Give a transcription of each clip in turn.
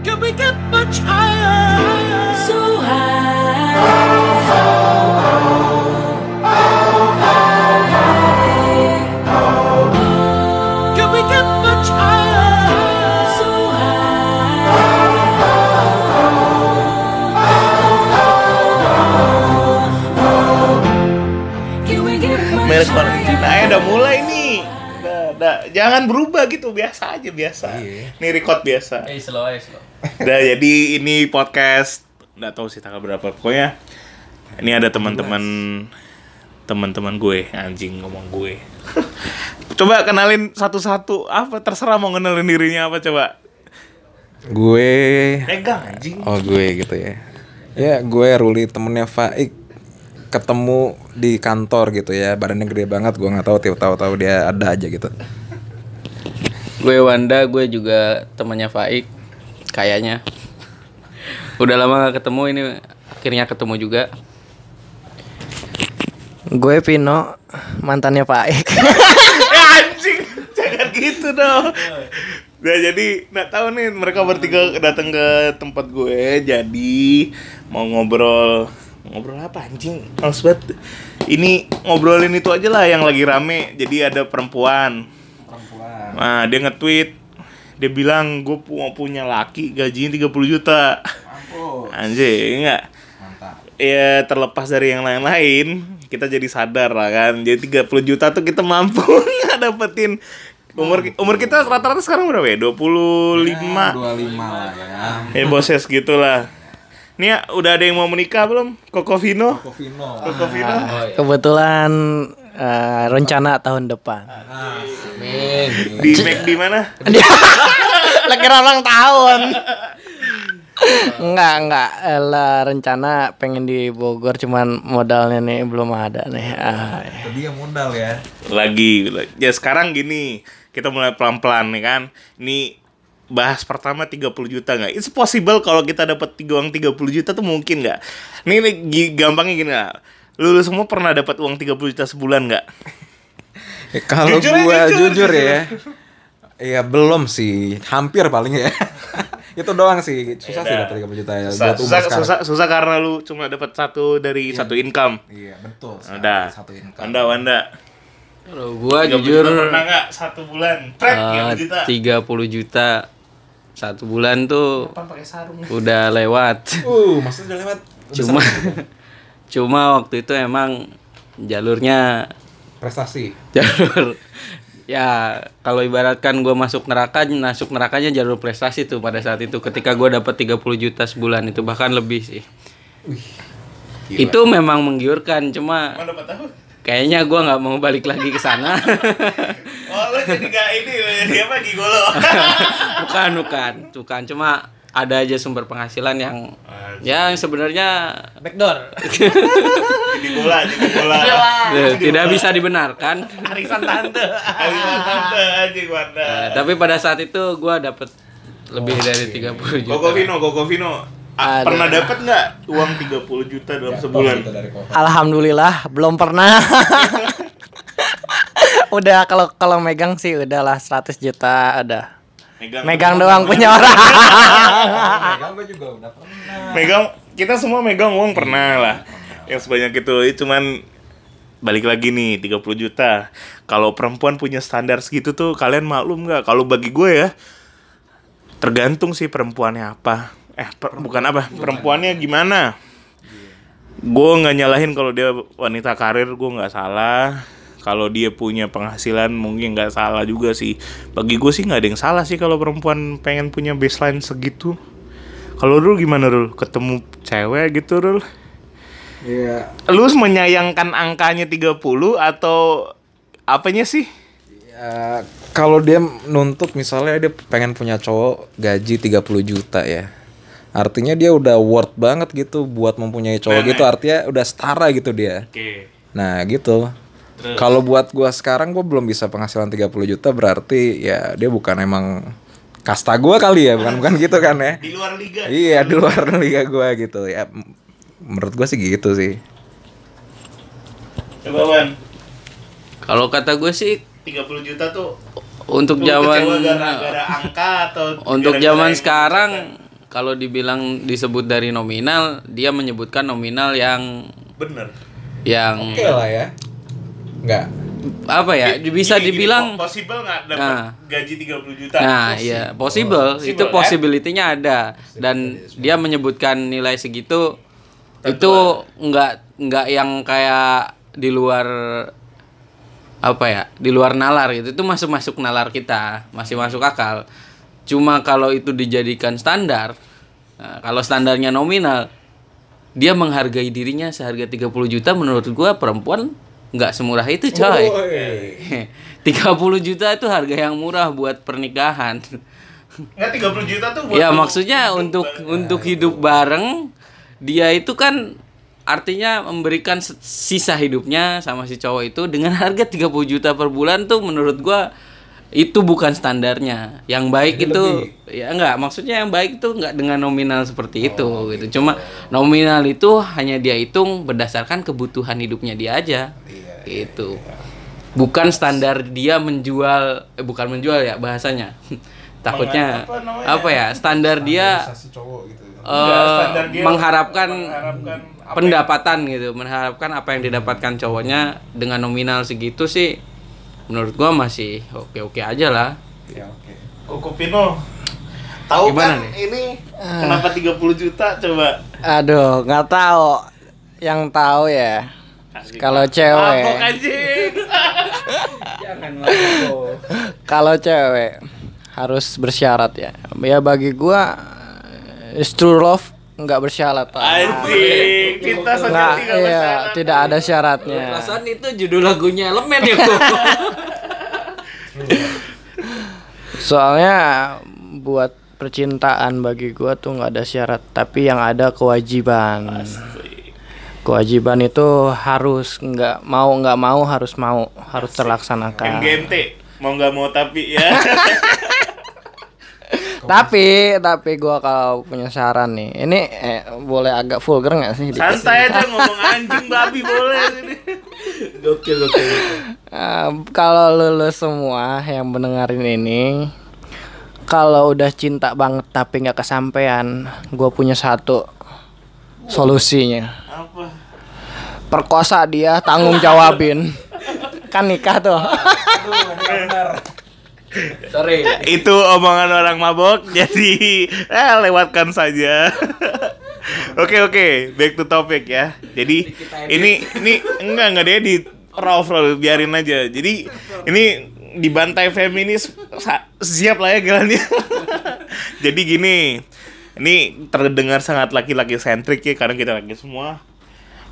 Can we get much higher? So high. Can we get much higher? So high. Can we get much Merek higher? Valentina ya udah mulai nih. Udah, udah. Jangan berubah gitu, biasa aja biasa. Iya. Nih record biasa. Eh slow aja slow. Udah jadi ini podcast nggak tahu sih tanggal berapa pokoknya. Ini ada teman-teman teman-teman gue anjing ngomong gue. coba kenalin satu-satu apa terserah mau kenalin dirinya apa coba. Gue Pegang anjing. Oh gue gitu ya Ya gue Ruli temennya Faik Ketemu di kantor gitu ya Badannya gede banget Gue gak tahu tiap tahu-tahu dia ada aja gitu Gue Wanda, gue juga temannya Faik. Kayaknya. Udah lama gak ketemu ini akhirnya ketemu juga. Gue Pino, mantannya Pak Ek. ya anjing jangan gitu dong Nah jadi nggak tahu nih mereka bertiga datang ke tempat gue jadi mau ngobrol ngobrol apa anjing males banget ini ngobrolin itu aja lah yang lagi rame jadi ada perempuan Perempuan nah dia nge-tweet dia bilang gue mau punya laki gajinya 30 juta. Anjing enggak? Mantap. Ya terlepas dari yang lain-lain kita jadi sadar lah kan. Jadi 30 juta tuh kita mampu nggak dapetin umur umur kita rata-rata sekarang berapa ya? 25 25 lah ya. Ya boses gitulah. Nih ya, udah ada yang mau menikah belum? Koko Vino? Vino Koko Vino? Kebetulan eh, rencana tahun depan. Di Mac di mana? Lagi ulang tahun. Enggak, enggak. Eh, lah, rencana pengen di Bogor cuman modalnya nih belum ada nih. Ah, ya. Dia modal ya Lagi. Ya sekarang gini, kita mulai pelan-pelan nih kan. Ini bahas pertama 30 juta nggak? It's possible kalau kita dapat tiga uang 30 juta tuh mungkin nggak? Nih, nih gampangnya gini lah. Lu, lu semua pernah dapat uang 30 juta sebulan nggak? Ya, Kalau Jujur gue jujur, jujur, jujur. ya Iya belum sih Hampir paling ya Itu doang sih Susah sih Beda. dapat 30 juta ya Susah, buat susah, sekarang. susah, susah karena lu cuma dapat satu dari satu income. Iya betul sekali. Udah. Satu income Wanda, Wanda. Kalau gue 30 jujur pernah nggak satu bulan? Pret, eh, 30 juta. 30 juta satu bulan tuh Kapan pakai sarung? udah lewat. Uh maksudnya udah lewat Udah Cuma. cuma waktu itu emang jalurnya Prestasi. jalur ya kalau ibaratkan gue masuk neraka masuk nerakanya jalur prestasi tuh pada saat itu. Ketika gue dapat 30 juta sebulan itu bahkan lebih sih. Itu memang menggiurkan cuma kayaknya gue nggak mau balik lagi ke sana. Oh, lu jadi gak ini, lu jadi apa gigolo? bukan bukan bukan. Cuma ada aja sumber penghasilan yang ya yang sebenarnya Backdoor. jadi bola, jadi bola. eh, tidak bisa dibenarkan Arisan tante. Ayo tante anjing Wanda. Eh, tapi pada saat itu gue dapet lebih dari 30 juta Koko Vino, Koko Vino. A- Ada. pernah dapat nggak uang 30 juta dalam sebulan? Alhamdulillah belum pernah. udah kalau kalau megang sih udahlah 100 juta udah. Megang, Megang doang punya orang. Megang gue juga udah pernah Megang, kita semua megang uang pernah lah. Yang sebanyak itu, itu cuman balik lagi nih 30 juta. Kalau perempuan punya standar segitu tuh kalian maklum nggak? Kalau bagi gue ya tergantung sih perempuannya apa. Eh per- bukan apa? Perempuannya gimana? Gue nggak nyalahin kalau dia wanita karir gue nggak salah. Kalau dia punya penghasilan mungkin nggak salah juga sih. Bagi gue sih nggak ada yang salah sih kalau perempuan pengen punya baseline segitu. Kalau Rul gimana Rul? Ketemu cewek gitu Rul? Iya Lu menyayangkan angkanya 30 atau apanya sih? Ya, kalau dia nuntut misalnya dia pengen punya cowok gaji 30 juta ya. Artinya dia udah worth banget gitu buat mempunyai cowok Nah, gitu. nah. Artinya udah setara gitu dia. Oke. Nah, gitu. Kalau buat gua sekarang gua belum bisa penghasilan 30 juta berarti ya dia bukan emang kasta gua kali ya, bukan bukan gitu kan ya. Di luar liga. Iya, di luar liga gua gitu ya. Menurut gua sih gitu sih. Coba Wan. kalau kata gue sih 30 juta tuh untuk zaman gara-gara angka atau untuk zaman sekarang kalau dibilang disebut dari nominal, dia menyebutkan nominal yang Bener. yang Oke lah ya. Enggak. apa ya? Bisa Gini, gini, dibilang po- possible nggak dapat Nah. gaji 30 juta? Nah, iya, possible. Possible, itu kan? possibility-nya ada dan dia menyebutkan nilai segitu itu nggak nggak yang kayak di luar apa ya? Di luar nalar gitu. Itu masuk-masuk nalar kita, masih masuk akal. Cuma kalau itu dijadikan standar, nah, kalau standarnya nominal, dia menghargai dirinya seharga 30 juta menurut gua perempuan nggak semurah itu, coy. 30 juta itu harga yang murah buat pernikahan. Nggak 30 juta tuh buat ya maksudnya hidup untuk bareng. untuk hidup bareng dia itu kan artinya memberikan sisa hidupnya sama si cowok itu dengan harga 30 juta per bulan tuh menurut gua itu bukan standarnya. Yang baik itu ya enggak, maksudnya yang baik itu enggak dengan nominal seperti itu gitu. Cuma nominal itu hanya dia hitung berdasarkan kebutuhan hidupnya dia aja. gitu. Bukan standar dia menjual eh bukan menjual ya bahasanya. Takutnya apa namanya? apa ya? Standar dia cowok gitu. Enggak, standar dia mengharapkan mengharapkan apa pendapatan gitu, mengharapkan apa yang didapatkan cowoknya dengan nominal segitu sih menurut gua masih oke-oke aja lah. Ya oke. Koko Pino. Tahu kan nih? ini kenapa 30 juta coba? Aduh, nggak tahu. Yang tahu ya. Kalau cewek. Kalau cewek harus bersyarat ya. Ya bagi gua is true love nggak bersyarat. Pak. Anjing, cinta Nggak, iya, bersyarat. tidak ada syaratnya. Perasaan itu judul lagunya elemen ya kok. Soalnya buat percintaan bagi gua tuh nggak ada syarat, tapi yang ada kewajiban. Kewajiban itu harus nggak mau nggak mau harus mau harus terlaksanakan. MGMT mau nggak mau tapi ya. Tapi tapi gua kalau punya saran nih, ini eh, boleh agak vulgar nggak sih? Santai aja ngomong anjing babi boleh sini. gokil gokil. Eh, kalau lulus semua yang mendengarin ini, kalau udah cinta banget tapi nggak kesampaian, gua punya satu solusinya. Apa? Perkosa dia, tanggung jawabin. kan nikah tuh. Sorry. Itu omongan orang mabok, jadi eh, lewatkan saja. Oke oke, back to topic ya. Jadi ini ini enggak enggak dia di raw raw biarin aja. Jadi ini dibantai feminis siap lah ya jalannya. Jadi gini, ini terdengar sangat laki-laki sentrik ya karena kita laki semua.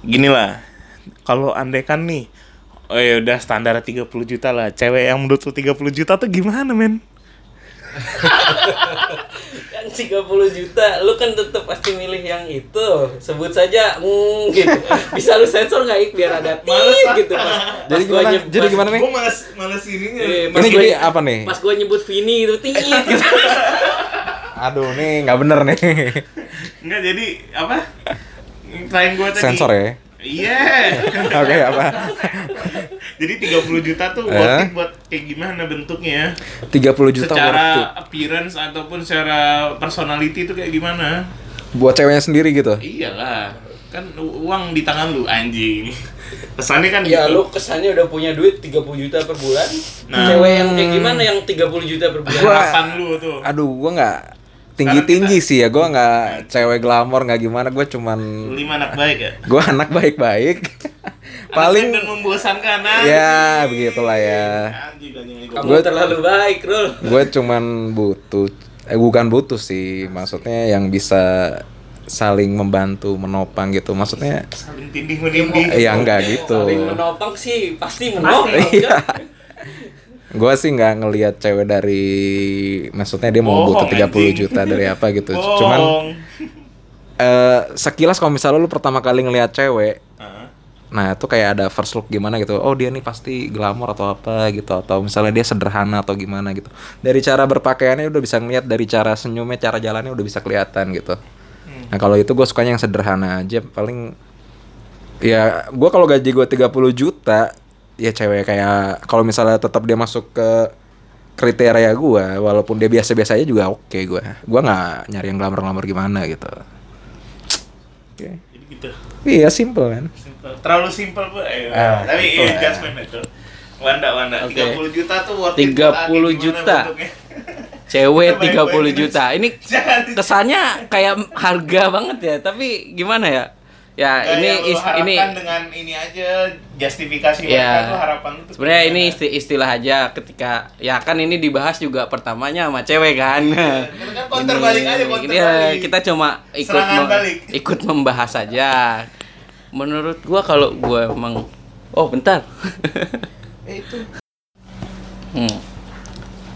Gini lah, kalau andai kan nih, oh ya udah standar 30 juta lah. Cewek yang menurut lu 30 juta tuh gimana men? Yang 30 juta, lu kan tetap pasti milih yang itu. Sebut saja mm, gitu. Bisa lu sensor nggak Ik biar ada Males, ah. gitu pas. Jadi pas gua gimana? nyebut- Jadi gimana nih? Gue males males ininya. Eh, pas Ini gua- jadi apa nih? Pas gua nyebut Vini itu tit gitu. Aduh nih nggak bener nih. Enggak jadi apa? Klien gue tadi. Sensor ya. Iya. Oke apa? jadi 30 juta tuh Eh? worth it buat kayak gimana bentuknya? 30 juta secara worth it. appearance ataupun secara personality itu kayak gimana? Buat ceweknya sendiri gitu. Iyalah. Kan uang di tangan lu anjing. Kesannya kan Ya gitu. lu kesannya udah punya duit 30 juta per bulan. Nah. Cewek yang kayak gimana yang 30 juta per bulan? Harapan lu tuh. Aduh, gua nggak tinggi tinggi sih ya. Gua nggak cewek glamor nggak gimana. Gua cuman Lima anak baik ya. gua anak baik-baik. Anak Paling baik dan membosankan anjing. ya begitulah ya. Gua- terlalu baik, Rul. Gue cuman butuh eh bukan butuh sih, maksudnya yang bisa saling membantu, menopang gitu. Maksudnya Saling tindih menindih. ya enggak gitu. Saling menopang sih pasti menopang. Iya. Gue sih nggak ngelihat cewek dari maksudnya dia mau butuh 30 anjing. juta dari apa gitu. Bohong. Cuman eh sekilas kalau misalnya lu pertama kali ngelihat cewek. Nah itu kayak ada first look gimana gitu Oh dia nih pasti glamor atau apa gitu Atau misalnya dia sederhana atau gimana gitu Dari cara berpakaiannya udah bisa ngeliat Dari cara senyumnya, cara jalannya udah bisa kelihatan gitu Nah kalau itu gue sukanya yang sederhana aja Paling Ya gue kalau gaji gue 30 juta Ya cewek kayak Kalau misalnya tetap dia masuk ke kriteria gue walaupun dia biasa-biasa aja juga oke gue gue nggak nyari yang glamor-glamor gimana gitu Oke. Jadi gitu. iya simple kan Simple. Terlalu simple bu. Eh, Ah, tapi iya adjustment itu. Wanda, Wanda. Oke. 30 juta tuh worth it 30 buat Agi. Gimana juta. bentuknya? Cewek Kita baik-baik 30 juta. Ini kesannya kayak harga banget ya, tapi gimana ya? Ya, Nggak, ini yang ini dengan ini aja justifikasi Ya. mereka tuh harapan lu tuh sebenarnya ini isti- istilah aja ketika ya kan ini dibahas juga pertamanya sama cewek kan. Itu kan counter balik aja counter Ini ya, balik. kita cuma ikut mem- balik. ikut membahas saja. Menurut gua kalau gua emang oh bentar. Eh, itu. Hmm,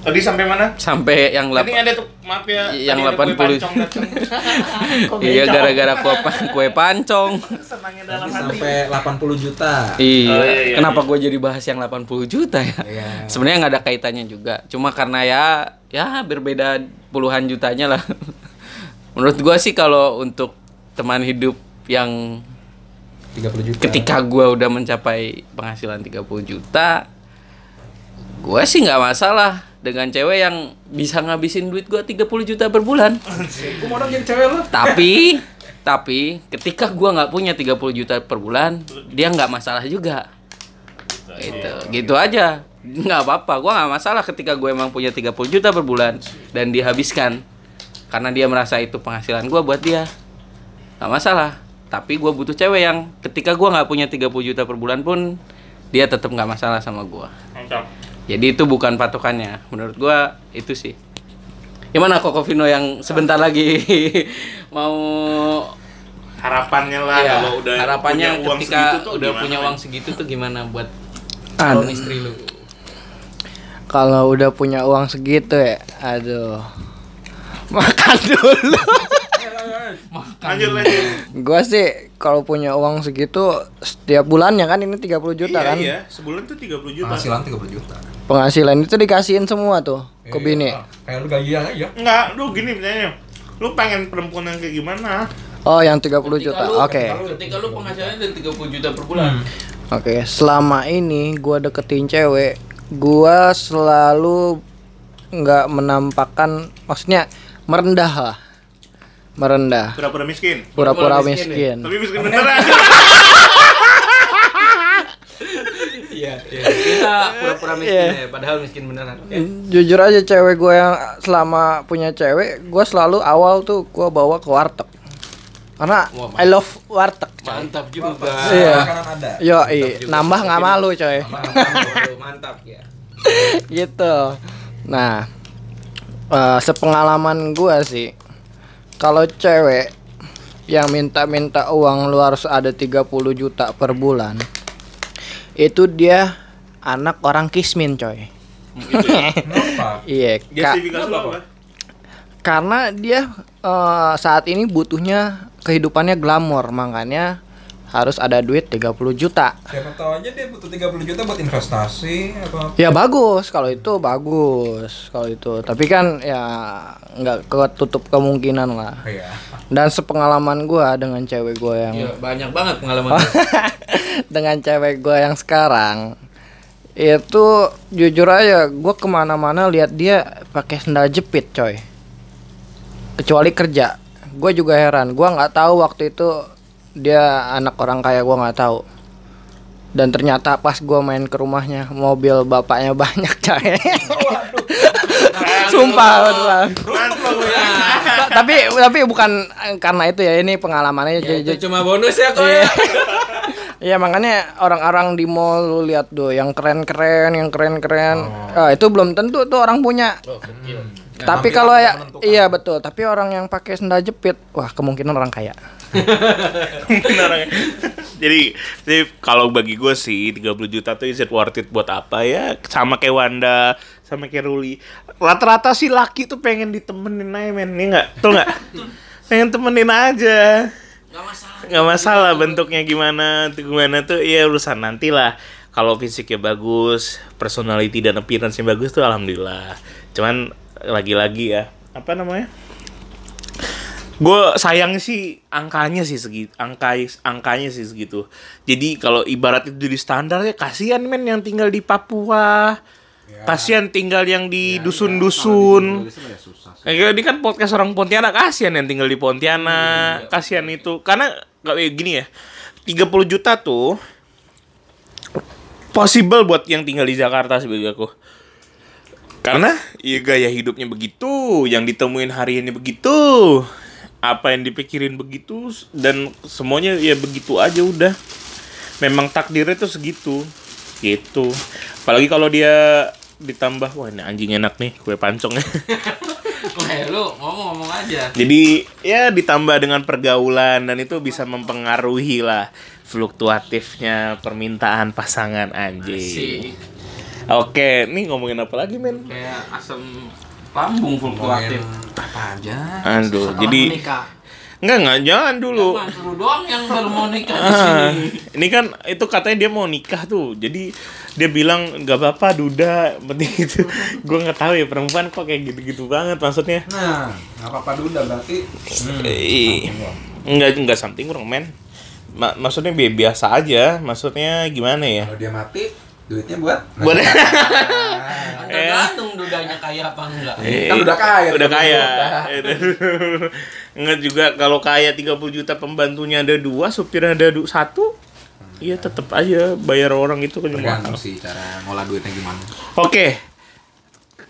Tadi sampai mana? Sampai yang lap- Ini ada tuh maaf ya. Yang tadi ada kue 80. pancong datang. Kok Iya gara-gara kue, pa- kue pancong. Senangnya dalam hati. sampai 80 juta Iya. Oh, iya, iya, Kenapa iya. gue jadi bahas yang 80 juta ya? Iya. Sebenarnya nggak ada kaitannya juga. Cuma karena ya ya berbeda puluhan jutanya lah. Menurut gua sih kalau untuk teman hidup yang 30 juta ketika gua udah mencapai penghasilan 30 juta, gua sih nggak masalah dengan cewek yang bisa ngabisin duit gua 30 juta per bulan. gue mau dong jadi cewek tapi tapi ketika gua nggak punya 30 juta per bulan dia nggak masalah juga. Gitu gitu aja. Nggak apa-apa gua nggak masalah ketika gue emang punya 30 juta per bulan dan dihabiskan. Karena dia merasa itu penghasilan gua buat dia. Nggak masalah. Tapi gua butuh cewek yang ketika gua nggak punya 30 juta per bulan pun dia tetap nggak masalah sama gua. Mantap. Jadi itu bukan patokannya menurut gua itu sih gimana Koko Vino yang sebentar lagi mau Harapannya lah Iya, kalau udah harapannya punya uang ketika segitu tuh udah gimana, punya uang segitu tuh gimana buat calon istri lu Kalau udah punya uang segitu ya, aduh. Makan dulu. Lanjut lanjut. Gua sih kalau punya uang segitu setiap bulannya kan ini 30 juta iya, kan. Iya, sebulan tuh 30 juta. penghasilan 30 juta Penghasilan itu dikasihin semua tuh ke bini. kayak lu gajian aja Enggak, lu gini misalnya. Lu pengen perempuan yang kayak gimana? Oh, yang 30 Ketika juta. Oke. ketika lu penghasilannya dari 30 juta per bulan Oke, selama ini gua deketin cewek, gua selalu nggak menampakkan maksudnya merendah lah. Merendah. Pura-pura miskin. Pura-pura miskin miskin. Tapi miskin beneran. iya kita pura-pura miskin Iya. ya padahal miskin beneran oke Jujur aja cewek gue yang selama punya cewek, gue selalu awal tuh gue bawa ke warteg. Karena Wah, I love warteg. mantap juga Iya. Yo, nambah nggak malu coy. Mantap ya gitu. Nah, eh, sepengalaman gua sih, kalau cewek yang minta-minta uang lu harus ada 30 juta per bulan, itu dia anak orang kismin coy. kenapa Iya, Kak. Justifikasi lu apa? karena dia eh, saat ini butuhnya kehidupannya glamor, makanya harus ada duit 30 juta. siapa tahu aja dia butuh 30 juta buat investasi atau apa Ya bagus kalau itu bagus kalau itu. Tapi kan ya nggak ketutup kemungkinan lah. iya Dan sepengalaman gua dengan cewek gua yang Iya, banyak banget pengalaman dengan cewek gua yang sekarang itu jujur aja gua ke mana-mana lihat dia pakai sendal jepit coy. Kecuali kerja. Gua juga heran. Gua nggak tahu waktu itu dia anak orang kaya gua nggak tahu. Dan ternyata pas gua main ke rumahnya mobil bapaknya banyak coy. Sumpah gue. Ta- tapi tapi bukan karena itu ya ini pengalamannya Ya, jadi cuma bonus ya kok Iya. ya Iya makanya orang-orang di mall lu lihat tuh yang keren-keren, yang keren-keren. Ah, itu belum tentu tuh orang punya. Oh, kecil. tapi kalau ya iya betul, tapi orang yang pakai sendal jepit, wah kemungkinan orang kaya. Jadi, jadi kalau bagi gue sih 30 juta tuh is it worth it buat apa ya? Sama kayak Wanda, sama kayak Ruli. Rata-rata sih laki tuh pengen ditemenin aja men, ini enggak? Betul enggak? pengen temenin aja. Nggak masalah. nggak masalah bentuknya gimana tuh gimana tuh ya urusan nanti lah kalau fisiknya bagus personality dan appearance nya bagus tuh alhamdulillah. Cuman lagi-lagi ya apa namanya? Gue sayang sih angkanya sih segitu angka angkanya sih segitu. Jadi kalau ibarat itu jadi standar ya kasihan men yang tinggal di Papua Kasihan tinggal yang di dusun-dusun. Eh, ini kan podcast orang Pontianak kasihan yang tinggal di Pontianak, kasihan itu. Karena kayak gini ya. 30 juta tuh possible buat yang tinggal di Jakarta sebagai aku. Karena ya gaya hidupnya begitu, yang ditemuin hari ini begitu, apa yang dipikirin begitu dan semuanya ya begitu aja udah. Memang takdirnya tuh segitu. Gitu. Apalagi kalau dia ditambah wah ini anjing enak nih kue pancong Weh, lu ngomong-ngomong aja. Jadi ya ditambah dengan pergaulan dan itu bisa mempengaruhi lah fluktuatifnya permintaan pasangan anjing. Oke, nih ngomongin apa lagi men? kayak asam lambung fluktuatif. apa aja Aduh, Setelah jadi menikah. enggak enggak jangan dulu. Jangan doang yang baru mau nikah di Ah, sini. ini kan itu katanya dia mau nikah tuh. Jadi dia bilang nggak apa-apa duda penting itu. Gue nggak tahu ya perempuan kok kayak gitu-gitu banget maksudnya. nah nggak apa-apa duda berarti Eh, enggak enggak something wrong men. Ma- maksudnya bi- biasa aja. Maksudnya gimana ya? kalau dia mati duitnya buat Buat Kan Ya. tergantung dudanya kaya apa enggak. kan udah kaya udah 30 kaya. Enggak juga kalau kaya 30 juta pembantunya ada dua, supirnya ada satu. Iya tetap aja bayar orang itu kan tergantung mahal. sih cara ngolah duitnya gimana Oke.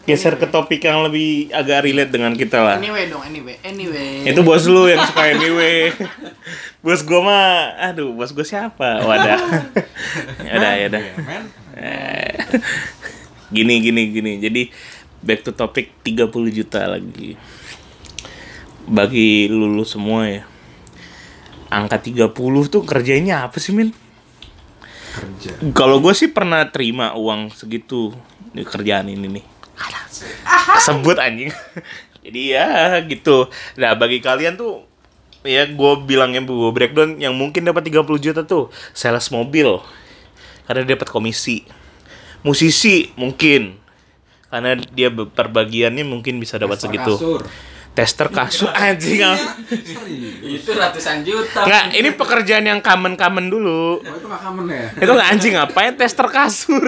Geser ke topik yang lebih agak relate dengan kita lah. Anyway dong, anyway, anyway. Itu bos lu yang suka anyway. bos gua mah, aduh, bos gua siapa? Wadah. ya udah, ya udah. men Eh, gini gini gini. Jadi back to topic 30 juta lagi. Bagi lulu semua ya. Angka 30 tuh kerjanya apa sih, Min? Kerja Kalau gue sih pernah terima uang segitu di kerjaan ini nih. Sebut anjing. Jadi ya gitu. Nah bagi kalian tuh ya gue bilangnya gue breakdown yang mungkin dapat 30 juta tuh sales mobil karena dia dapat komisi. Musisi mungkin karena dia perbagiannya mungkin bisa dapat segitu. kasur. Tester kasur anjing. ah. Itu ratusan juta. Nggak, ini pekerjaan yang common-common dulu. oh itu nggak common ya? Itu nggak anjing ngapain tester kasur?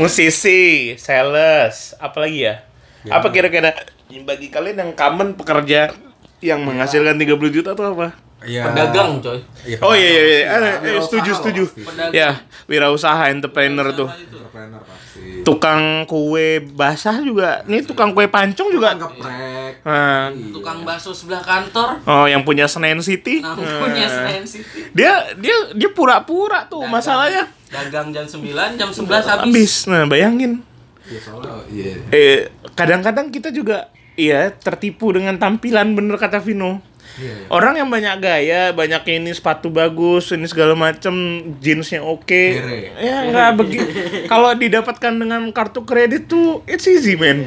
Musisi sales apalagi ya? Apa kira-kira? Bagi kalian yang common pekerja yang menghasilkan 30 juta tuh apa Iya. Pedagang, coy. Iya, oh iya iya, iya. Eh, pasti. eh, setuju setuju ya wirausaha entrepreneur tuh Entrepreneur pasti. tukang kue basah juga nih tukang kue pancong juga geprek. nah, Tukang bakso sebelah kantor. oh yang punya Senen City Nah, Nah. punya Senayan City. dia dia dia pura-pura tuh masalahnya Dagang jam 9, jam 11 habis. habis nah bayangin Iya, soalnya iya. eh kadang-kadang kita juga iya tertipu dengan tampilan bener kata Vino. Iya, iya. Orang yang banyak gaya, banyak ini sepatu bagus, ini segala macem, jeansnya oke. Kere. Ya nggak begitu. Kalau didapatkan dengan kartu kredit tuh it's easy man.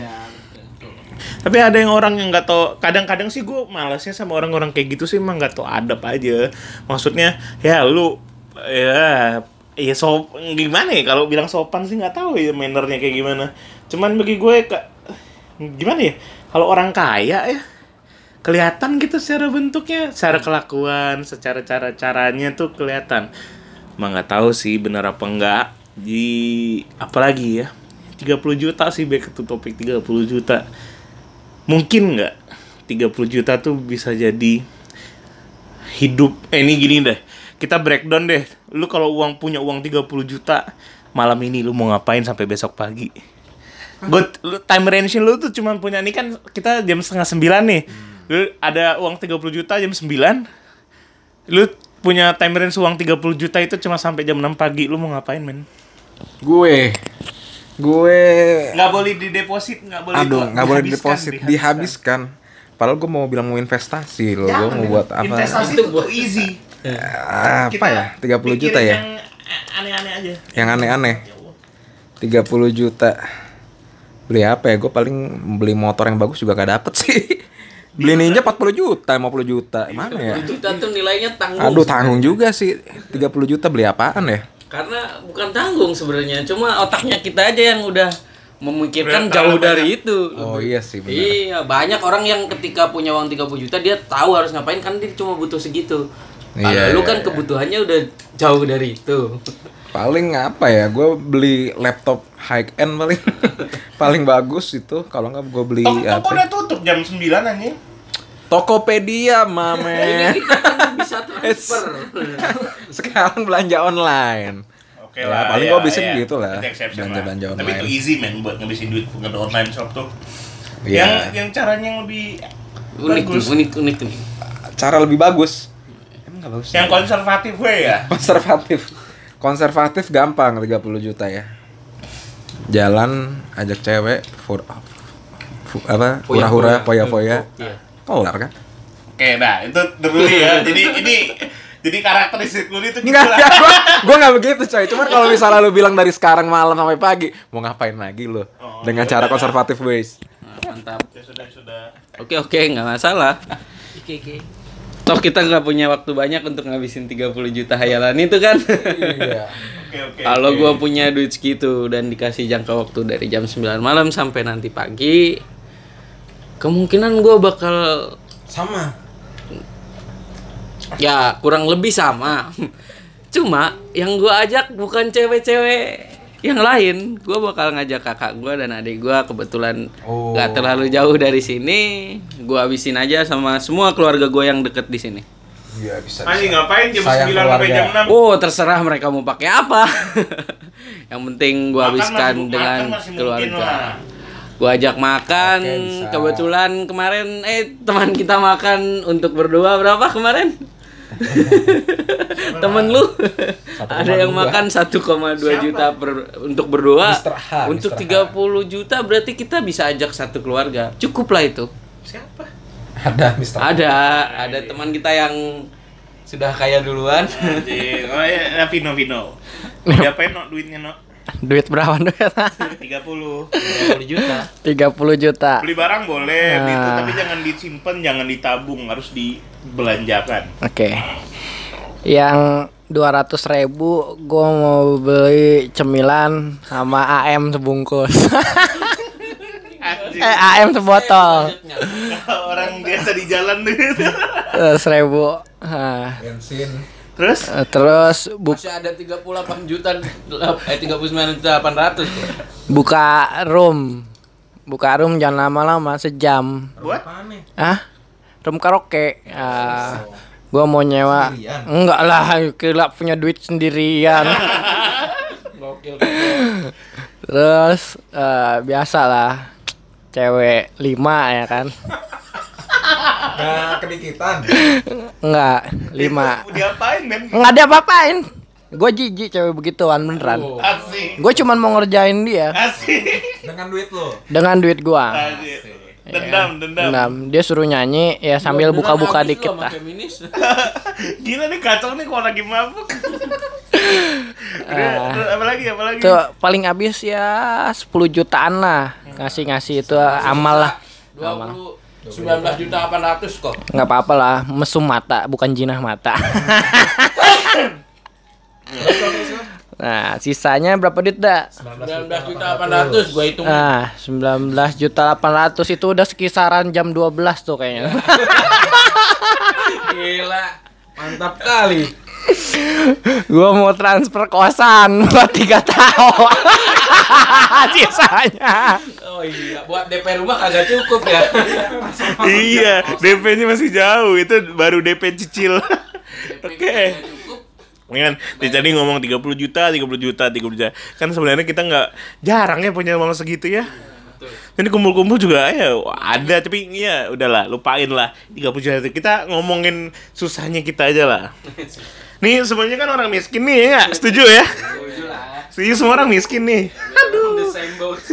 Tapi ada yang orang yang nggak tau. Kadang-kadang sih gue malasnya sama orang-orang kayak gitu sih emang nggak tau adab aja. Maksudnya ya lu ya ya sop gimana ya kalau bilang sopan sih nggak tahu ya mannernya kayak gimana. Cuman bagi gue gimana ya kalau orang kaya ya kelihatan gitu secara bentuknya, secara kelakuan, secara cara caranya tuh kelihatan. Emang nggak tahu sih benar apa enggak. Di apalagi ya 30 juta sih back to topik 30 juta. Mungkin nggak 30 juta tuh bisa jadi hidup eh ini gini deh. Kita breakdown deh. Lu kalau uang punya uang 30 juta malam ini lu mau ngapain sampai besok pagi? Gue time range lu tuh cuman punya ini kan kita jam setengah sembilan nih. Lu ada uang 30 juta jam 9. Lu punya time range uang 30 juta itu cuma sampai jam 6 pagi. Lu mau ngapain, men? Gue gue Nggak boleh di deposit, nggak boleh aduh di- nggak boleh dihabiskan, deposit dihabiskan padahal gue mau bilang mau investasi loh gue Jangan, mau buat apa Investasi itu tuh easy. apa Kita ya 30 juta ya Yang aneh-aneh aja. yang aneh-aneh 30 juta beli apa ya gue paling beli motor yang bagus juga gak dapet sih beli ninja 40 juta 50 juta mana ya Juta tuh nilainya tanggung. aduh tanggung juga sih 30 juta beli apaan ya Karena bukan tanggung sebenarnya, cuma otaknya kita aja yang udah memikirkan jauh dari itu. oh iya sih benar Iya, banyak orang yang ketika punya uang 30 juta dia tahu harus ngapain kan dia cuma butuh segitu. Kalau Iya, lu iya, kan iya. kebutuhannya udah jauh dari itu. Paling apa ya? Gue beli laptop high end paling paling bagus itu. Kalau nggak gue beli Toko, toko apa? udah tutup jam 9 anjing. Tokopedia, mamen. Bisa transfer. Sekarang belanja online. Oke Ya, lah. paling ya, gua habisin ya. gitu lah, exception belanja-belanja lah. Tapi online. itu easy man buat ngabisin duit ada online shop tuh. Iya. Yang yang caranya yang lebih unik bagus. tuh, unik unik tuh. Cara lebih bagus. Emang nggak bagus? Yang konservatif gue ya. konservatif. Konservatif gampang 30 juta ya. Jalan ajak cewek for fu- apa? Hura-hura, foya-foya. Iya. Kelar kan? Oke, nah itu dulu ya. Jadi ini jadi karakteristik lu itu gitu Enggak, lah. enggak, gua, gua enggak begitu coy. Cuman kalau misalnya lu bilang dari sekarang malam sampai pagi, mau ngapain lagi lu? Dengan cara konservatif ways. Nah, mantap. Ya sudah sudah. Oke oke nggak masalah. Toh kita nggak punya waktu banyak untuk ngabisin 30 juta hayalan itu kan. Iya. Oke oke. Kalau gua punya duit segitu dan dikasih jangka waktu dari jam 9 malam sampai nanti pagi, kemungkinan gua bakal Sama. ya kurang lebih sama. Cuma yang gua ajak bukan cewek-cewek yang lain. Gua bakal ngajak kakak gua dan adik gua kebetulan Oh. nggak terlalu jauh dari sini. Gua habisin aja sama semua keluarga gua yang deket di sini. Iya, bisa. Anjing ngapain jam Sayang 9 sampai keluarga. jam 6? Oh, terserah mereka mau pakai apa. yang penting gua Makan habiskan masih- dengan makan masih mungkin lah. keluarga. Gua ajak makan. Oke, bisa. Kebetulan kemarin eh teman kita makan untuk berdua berapa kemarin? Temen lu ada yang 1,2. makan 1,2 juta per untuk berdua. H, Untuk. H. 30 juta berarti kita bisa ajak satu keluarga. Cukup lah itu. Siapa? Ada Mister. Ada ada teman kita yang sudah kaya duluan. Oh ya, Vino Vino. Diapain no duitnya no? Duit berapa duit? 30. 30 juta. 30 juta. Beli barang boleh, gitu, tapi jangan disimpan, jangan ditabung, harus dibelanjakan. Oke. Yang 200 ribu gue mau beli cemilan sama AM sebungkus. Eh AM sebotol. Orang biasa di jalan tuh. seribu. Nah, Bensin. Terus? eh, terus bu- Masih ada 38 juta eh 39 juta 800 tuh. buka room. Buka room jangan lama-lama sejam. Buat? Ah? Room karaoke. Ah, gua mau nyewa. Sendirian? Enggak lah, kira punya duit sendirian. Terus eh, biasa lah. Cewek lima ya kan? Nah, kedikitan. Enggak, lima. Diapain, men? Enggak ada apa-apain. Gue jijik cewek begituan beneran. Asik. Gue cuman mau ngerjain dia Asik. Dengan duit lo. dengan duit gua. Asik. Dendam, dendam. Dendam. Dia suruh nyanyi ya sambil buka-buka dikit lah. Gila nih kacau nih kalau lagi mabuk. Terus, terus apa lagi? Apa lagi? Itu paling habis ya 10 jutaan lah. Ngasih-ngasih itu amal lah. 20 19 juta 800 kok. nggak apa-apa lah mesum mata bukan jinah mata nah sisanya berapa duit dah 19 juta 800 gua hitung. nah 19 juta 800 itu udah sekisaran jam 12 tuh kayaknya Gila. Mantap kali. gua mau transfer kosan buat tiga tahun sisanya Oh iya, buat DP rumah kagak cukup ya. iya, DP-nya masih jauh. Itu baru DP cicil. Oke. Kan, dia tadi ngomong 30 juta, 30 juta, 30 juta. Kan sebenarnya kita nggak jarang ya punya uang segitu ya. Ini kumpul-kumpul juga ya ada tapi ya udahlah lupain lah 30 juta itu. Kita ngomongin susahnya kita aja lah. Nih semuanya kan orang miskin nih ya, nggak? setuju ya? Setuju semua orang miskin nih. Boat.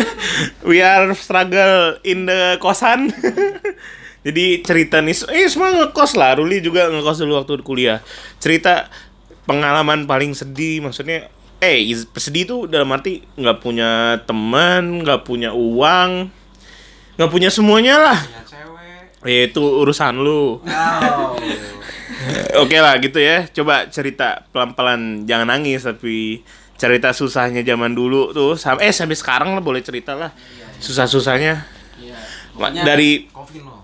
We are struggle in the kosan. Jadi cerita nih, eh semua ngekos lah. Ruli juga ngekos dulu waktu kuliah. Cerita pengalaman paling sedih, maksudnya, eh sedih tuh dalam arti nggak punya teman, nggak punya uang, nggak punya semuanya lah. Eh, itu urusan lu. Oke lah gitu ya. Coba cerita pelan-pelan, jangan nangis tapi cerita susahnya zaman dulu tuh sampai eh sampai sekarang lah boleh cerita lah. Susah-susahnya. Ma- Pokoknya- Dari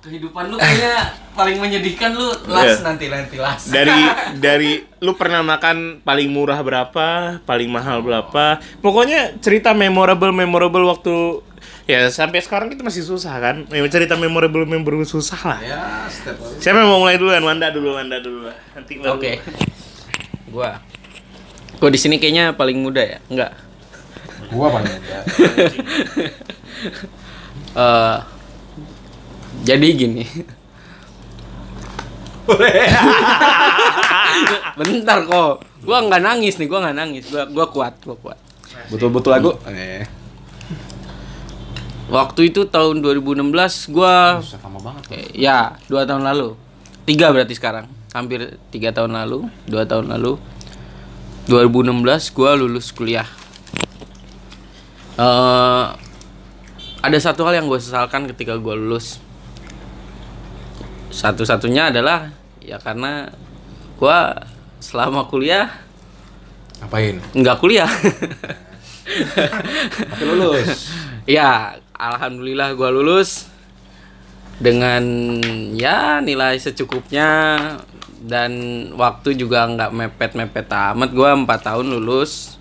kehidupan lu kayaknya paling menyedihkan lu las Iya. nanti nanti las. dari dari lu pernah makan paling murah berapa, paling mahal berapa. Pokoknya cerita memorable memorable waktu ya sampai sekarang kita masih susah kan. Memang cerita memorable memorable susah lah. Ya, step Siapa yang mau mulai duluan? Wanda dulu, Wanda dulu. Nanti. Oke. Gua. Gua di sini kayaknya paling muda ya? Enggak. Gua paling muda. Eh jadi gini. Bentar kok. Gua nggak nangis nih, gua nggak nangis. Gua gua kuat, gua kuat. Betul-betul lagu. Eh, Waktu itu tahun 2016 gua lama banget. eh, ya, dua tahun lalu. Tiga berarti sekarang. Hampir tiga tahun lalu, dua tahun lalu. 2016 gua lulus kuliah. eh ada satu hal yang gue sesalkan ketika gue lulus. Satu-satunya adalah ya karena gua selama kuliah Ngapain? nggak kuliah. Tapi lulus. ya, alhamdulillah gua lulus dengan ya nilai secukupnya dan waktu juga nggak mepet-mepet amat. Gua empat tahun lulus.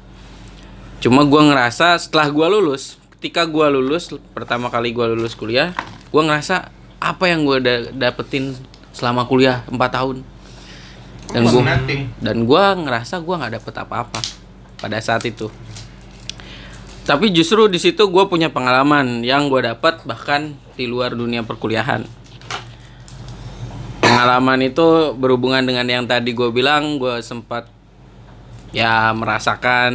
Cuma gua ngerasa setelah gua lulus, ketika gua lulus pertama kali gua lulus kuliah, gua ngerasa apa yang gua da- dapetin selama kuliah empat tahun. Dan gua dan gua ngerasa gua nggak dapet apa-apa pada saat itu. Tapi justru di situ gue punya pengalaman yang gue dapat bahkan di luar dunia perkuliahan. Pengalaman itu berhubungan dengan yang tadi gue bilang, gue sempat ya merasakan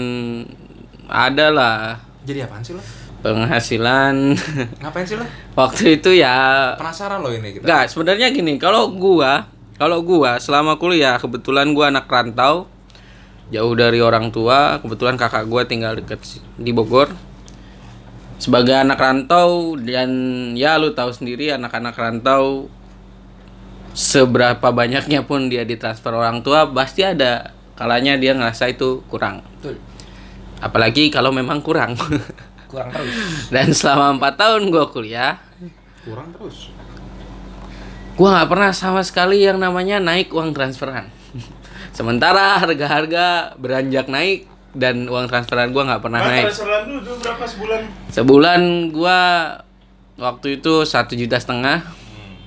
adalah Jadi apaan sih lo? penghasilan Ngapain sih lo? waktu itu ya Penasaran lo ini kita. Enggak, sebenarnya gini, kalau gua, kalau gua selama kuliah kebetulan gua anak rantau jauh dari orang tua, kebetulan kakak gua tinggal deket di Bogor. Sebagai anak rantau dan ya lu tahu sendiri anak-anak rantau seberapa banyaknya pun dia ditransfer orang tua pasti ada kalanya dia ngerasa itu kurang. Apalagi kalau memang kurang. Kurang terus. dan selama empat tahun gua kuliah, Kurang terus. gua nggak pernah sama sekali yang namanya naik uang transferan sementara harga-harga beranjak naik dan uang transferan gua nggak pernah naik. transferan lu dulu berapa? Sebulan? sebulan gua waktu itu satu juta setengah.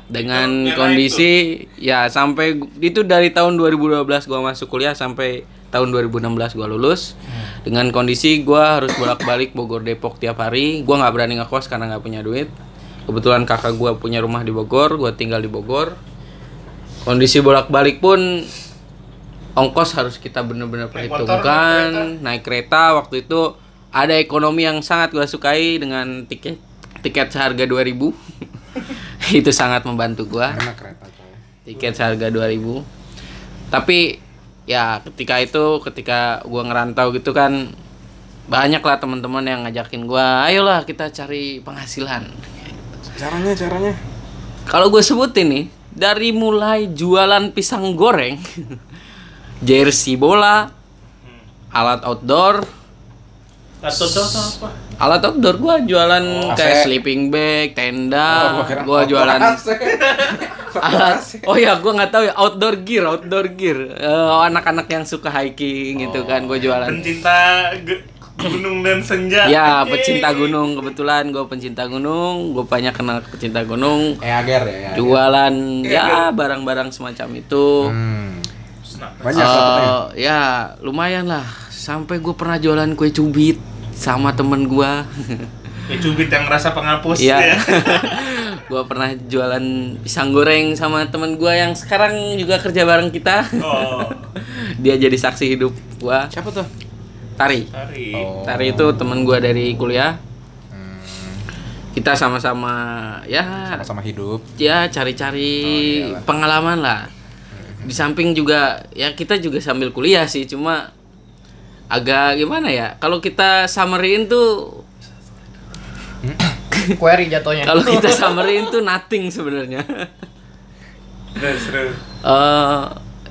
Dengan Itu kondisi ya sampai itu dari tahun 2012 gua masuk kuliah sampai tahun 2016 gua lulus. Dengan kondisi gua harus bolak-balik Bogor Depok tiap hari. Gua nggak berani ngekos karena nggak punya duit. Kebetulan kakak gua punya rumah di Bogor gua tinggal di Bogor. Kondisi bolak-balik pun ongkos harus kita bener-bener Naik motor, perhitungkan naik kereta. Waktu itu ada ekonomi yang sangat gua sukai dengan tiket tiket seharga 2000 itu sangat membantu kereta coy. tiket seharga 2000 tapi ya ketika itu ketika gua ngerantau gitu kan banyak lah teman-teman yang ngajakin gua ayolah kita cari penghasilan. Caranya caranya. kalau gue sebutin nih dari mulai jualan pisang goreng jersey bola alat outdoor Atau tuh apa? alat outdoor gua jualan Oh, kayak AC. sleeping bag tenda Oh, gua jualan alat oh ya gua nggak tahu ya outdoor gear outdoor gear Eh, anak-anak yang suka hiking gitu kan gua jualan Pencinta gunung dan senja. ya pecinta gunung kebetulan gua pencinta gunung gue banyak kenal pecinta gunung Eh agar ya. ya. jualan ya barang-barang semacam itu Hmm. Snap. Banyak dapetnya. ya lumayan lah sampai gue pernah jualan kue cubit sama temen gua Ya cubit yang rasa penghapus Iya. ya. gua pernah jualan pisang goreng sama temen gua yang sekarang juga kerja bareng kita. Oh, Dia jadi saksi hidup gua. Siapa tuh? Tari. sorry. Oh. Tari itu temen gua dari kuliah. Kita sama-sama ya Sama-sama hidup. ya cari-cari pengalaman lah. Di samping juga ya kita juga sambil kuliah sih, cuma agak gimana ya? Kalau kita summarin tuh Query jatuhnya. kalau kita summarin tuh nothing sebenarnya. Terus, terus. Eh,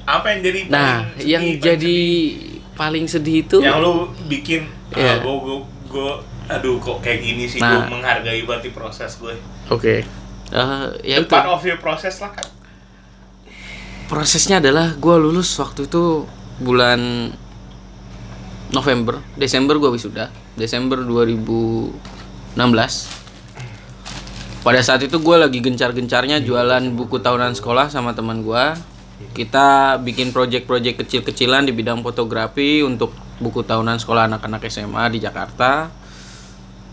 Apa yang jadi paling Nah, sedih, yang paling jadi paling sedih itu sedih? yang lu bikin Iya. ah, gue gue gue aduh kok kayak gini sih Nah. gue menghargai banget di proses gue. Oke. Eh, ya The itu part of your process lah kan. Prosesnya adalah gue lulus waktu itu bulan November. Desember gue wisuda. Desember 2016 pada saat itu gue lagi gencar-gencarnya jualan buku tahunan sekolah sama teman gue kita bikin project-project kecil-kecilan di bidang fotografi untuk buku tahunan sekolah anak-anak SMA di Jakarta.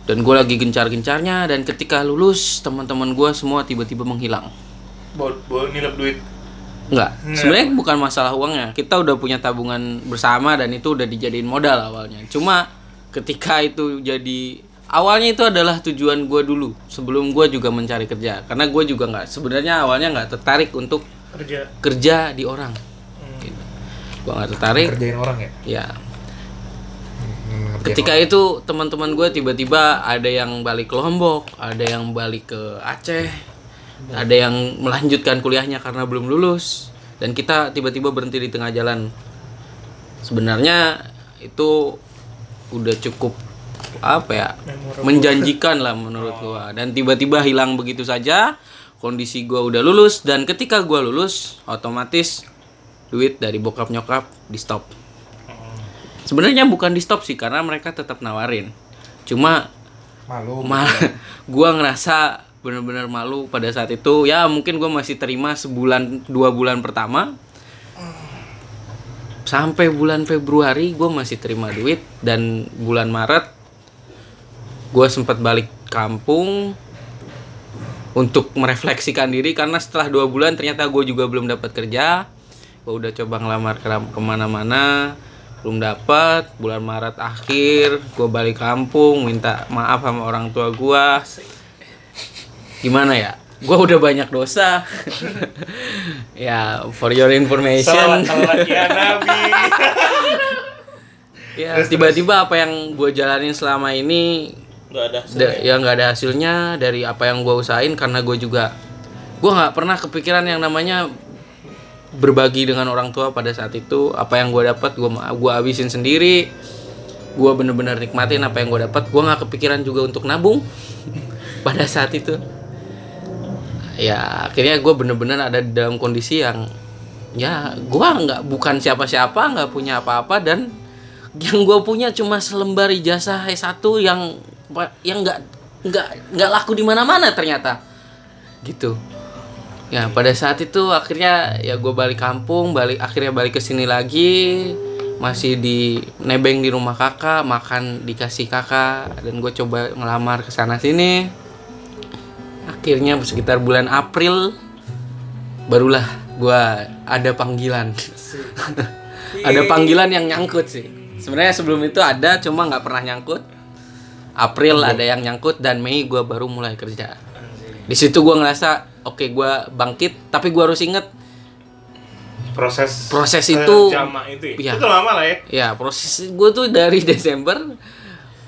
Dan gue lagi gencar-gencarnya dan ketika lulus teman-teman gue semua tiba-tiba menghilang. Bawa, bawa nilep duit. Enggak, sebenarnya bukan masalah uangnya. Kita udah punya tabungan bersama dan itu udah dijadiin modal awalnya. Cuma ketika itu jadi awalnya itu adalah tujuan gue dulu sebelum gue juga mencari kerja. Karena gue juga nggak sebenarnya awalnya nggak tertarik untuk Kerja. kerja di orang. Gitu. Gue nggak tertarik. Kerjain orang ya? Ya. Ketika itu teman-teman gue tiba-tiba ada yang balik ke Lombok, ada yang balik ke Aceh, ada yang melanjutkan kuliahnya karena belum lulus, dan kita tiba-tiba berhenti di tengah jalan. Sebenarnya itu udah cukup apa ya menjanjikan lah menurut gua. Dan tiba-tiba hilang begitu saja kondisi gua udah lulus dan ketika gua lulus otomatis duit dari bokap nyokap di stop. Sebenarnya bukan di stop sih karena mereka tetap nawarin. Cuma Malu. ma gua ngerasa bener-bener malu pada saat itu. Ya mungkin gua masih terima sebulan dua bulan pertama. Sampai bulan Februari gue masih terima duit. Dan bulan Maret gue sempat balik kampung untuk merefleksikan diri. Karena setelah dua bulan ternyata gue juga belum dapat kerja. Gue udah coba ngelamar ke ke mana-mana. Belum dapat. Bulan Maret akhir gue balik kampung minta maaf sama orang tua gue gimana ya? Gue udah banyak dosa. Ya for your information. Ya Nabi. ya tiba-tiba apa yang gue jalanin selama ini Gak ada. da- ya nggak ada hasilnya dari apa yang gue usahain karena gue juga gue nggak pernah kepikiran yang namanya berbagi dengan orang tua pada saat itu. Apa yang gue dapat gue gua habisin sendiri. Gue bener-bener nikmatin apa yang gue dapat. Gue nggak kepikiran juga untuk nabung pada saat itu ya akhirnya gue bener-bener ada dalam kondisi yang ya gue nggak bukan siapa-siapa nggak punya apa-apa dan yang gue punya cuma selembar ijazah S1 yang yang nggak nggak nggak laku di mana-mana ternyata. Gitu. Ya pada saat itu akhirnya ya gue balik kampung balik akhirnya balik ke sini lagi. Masih di nebeng di rumah kakak makan dikasih kakak dan gue coba ngelamar ke sana sini akhirnya sekitar bulan April barulah gue ada panggilan ada panggilan yang nyangkut sih sebenarnya sebelum itu ada cuma nggak pernah nyangkut April ada yang nyangkut dan Mei gue baru mulai kerja di situ gue ngerasa oke gue bangkit tapi gue harus inget Proses Proses eh, itu- itu Iya. ya. Itu lama lah ya. ya proses gue tuh dari Desember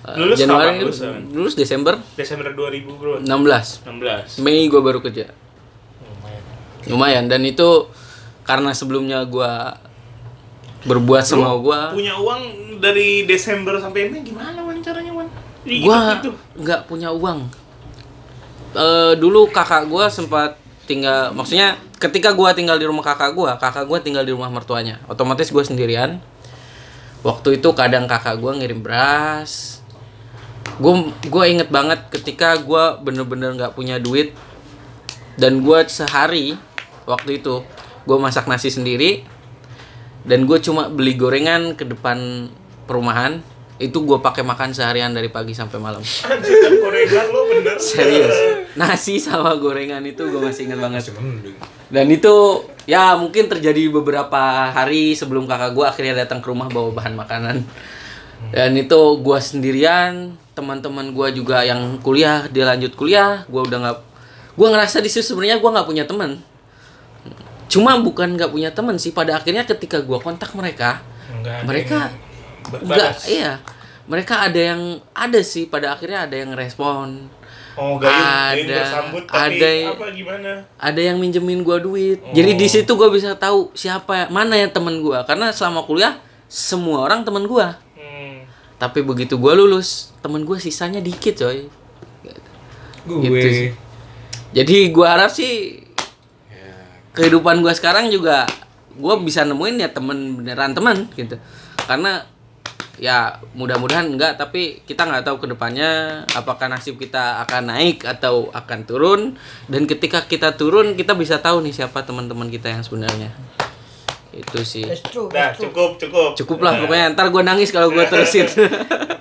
Lulus Januari kapan lulus? lulus Desember Desember 2000 bro. 16 16. Mei gue baru kerja lumayan dan itu karena sebelumnya gue berbuat semua gue Punya uang dari Desember sampai Mei gimana wan caranya wan? Di gua hidup itu. nggak punya uang Eh dulu kakak gua sempat tinggal maksudnya ketika gua tinggal di rumah kakak gua kakak gua tinggal di rumah mertuanya otomatis gua sendirian waktu itu kadang kakak gua ngirim beras gua gua inget banget ketika gua bener-bener nggak punya duit. Dan gua sehari waktu itu gua masak nasi sendiri. Dan gue cuma beli gorengan ke depan perumahan. Itu gue pakai makan seharian dari pagi sampai malam. Anjir gorengan lo bener. serius. Nasi sama gorengan itu gue masih ingat banget. Dan itu ya mungkin terjadi beberapa hari sebelum kakak gue akhirnya datang ke rumah bawa bahan makanan. Dan itu gue sendirian teman-teman gue juga yang kuliah dia lanjut kuliah gue udah nggak gue ngerasa di situ sebenarnya gue nggak punya teman cuma bukan nggak punya teman sih pada akhirnya ketika gue kontak mereka Enggak mereka berbalas. iya mereka ada yang ada sih pada akhirnya ada yang respon Oh, gayung, gayung Ada- bersambut tapi ada- apa gimana? ada yang minjemin gua duit jadi di situ gua bisa tahu siapa mana yang teman gua karena selama kuliah semua orang teman gua Hmm. Tapi begitu gua lulus teman gua sisanya dikit coy Gue Gitu sih. Jadi gua harap sih kehidupan gua sekarang juga gua bisa nemuin ya temen beneran temen gitu. Karena ya mudah-mudahan enggak tapi kita nggak tahu ke depannya apakah nasib kita akan naik atau akan turun dan ketika kita turun kita bisa tahu nih siapa teman-teman kita yang sebenarnya itu sih Nah, cukup, cukup. cukup lah pokoknya ntar gua nangis kalau gua terusin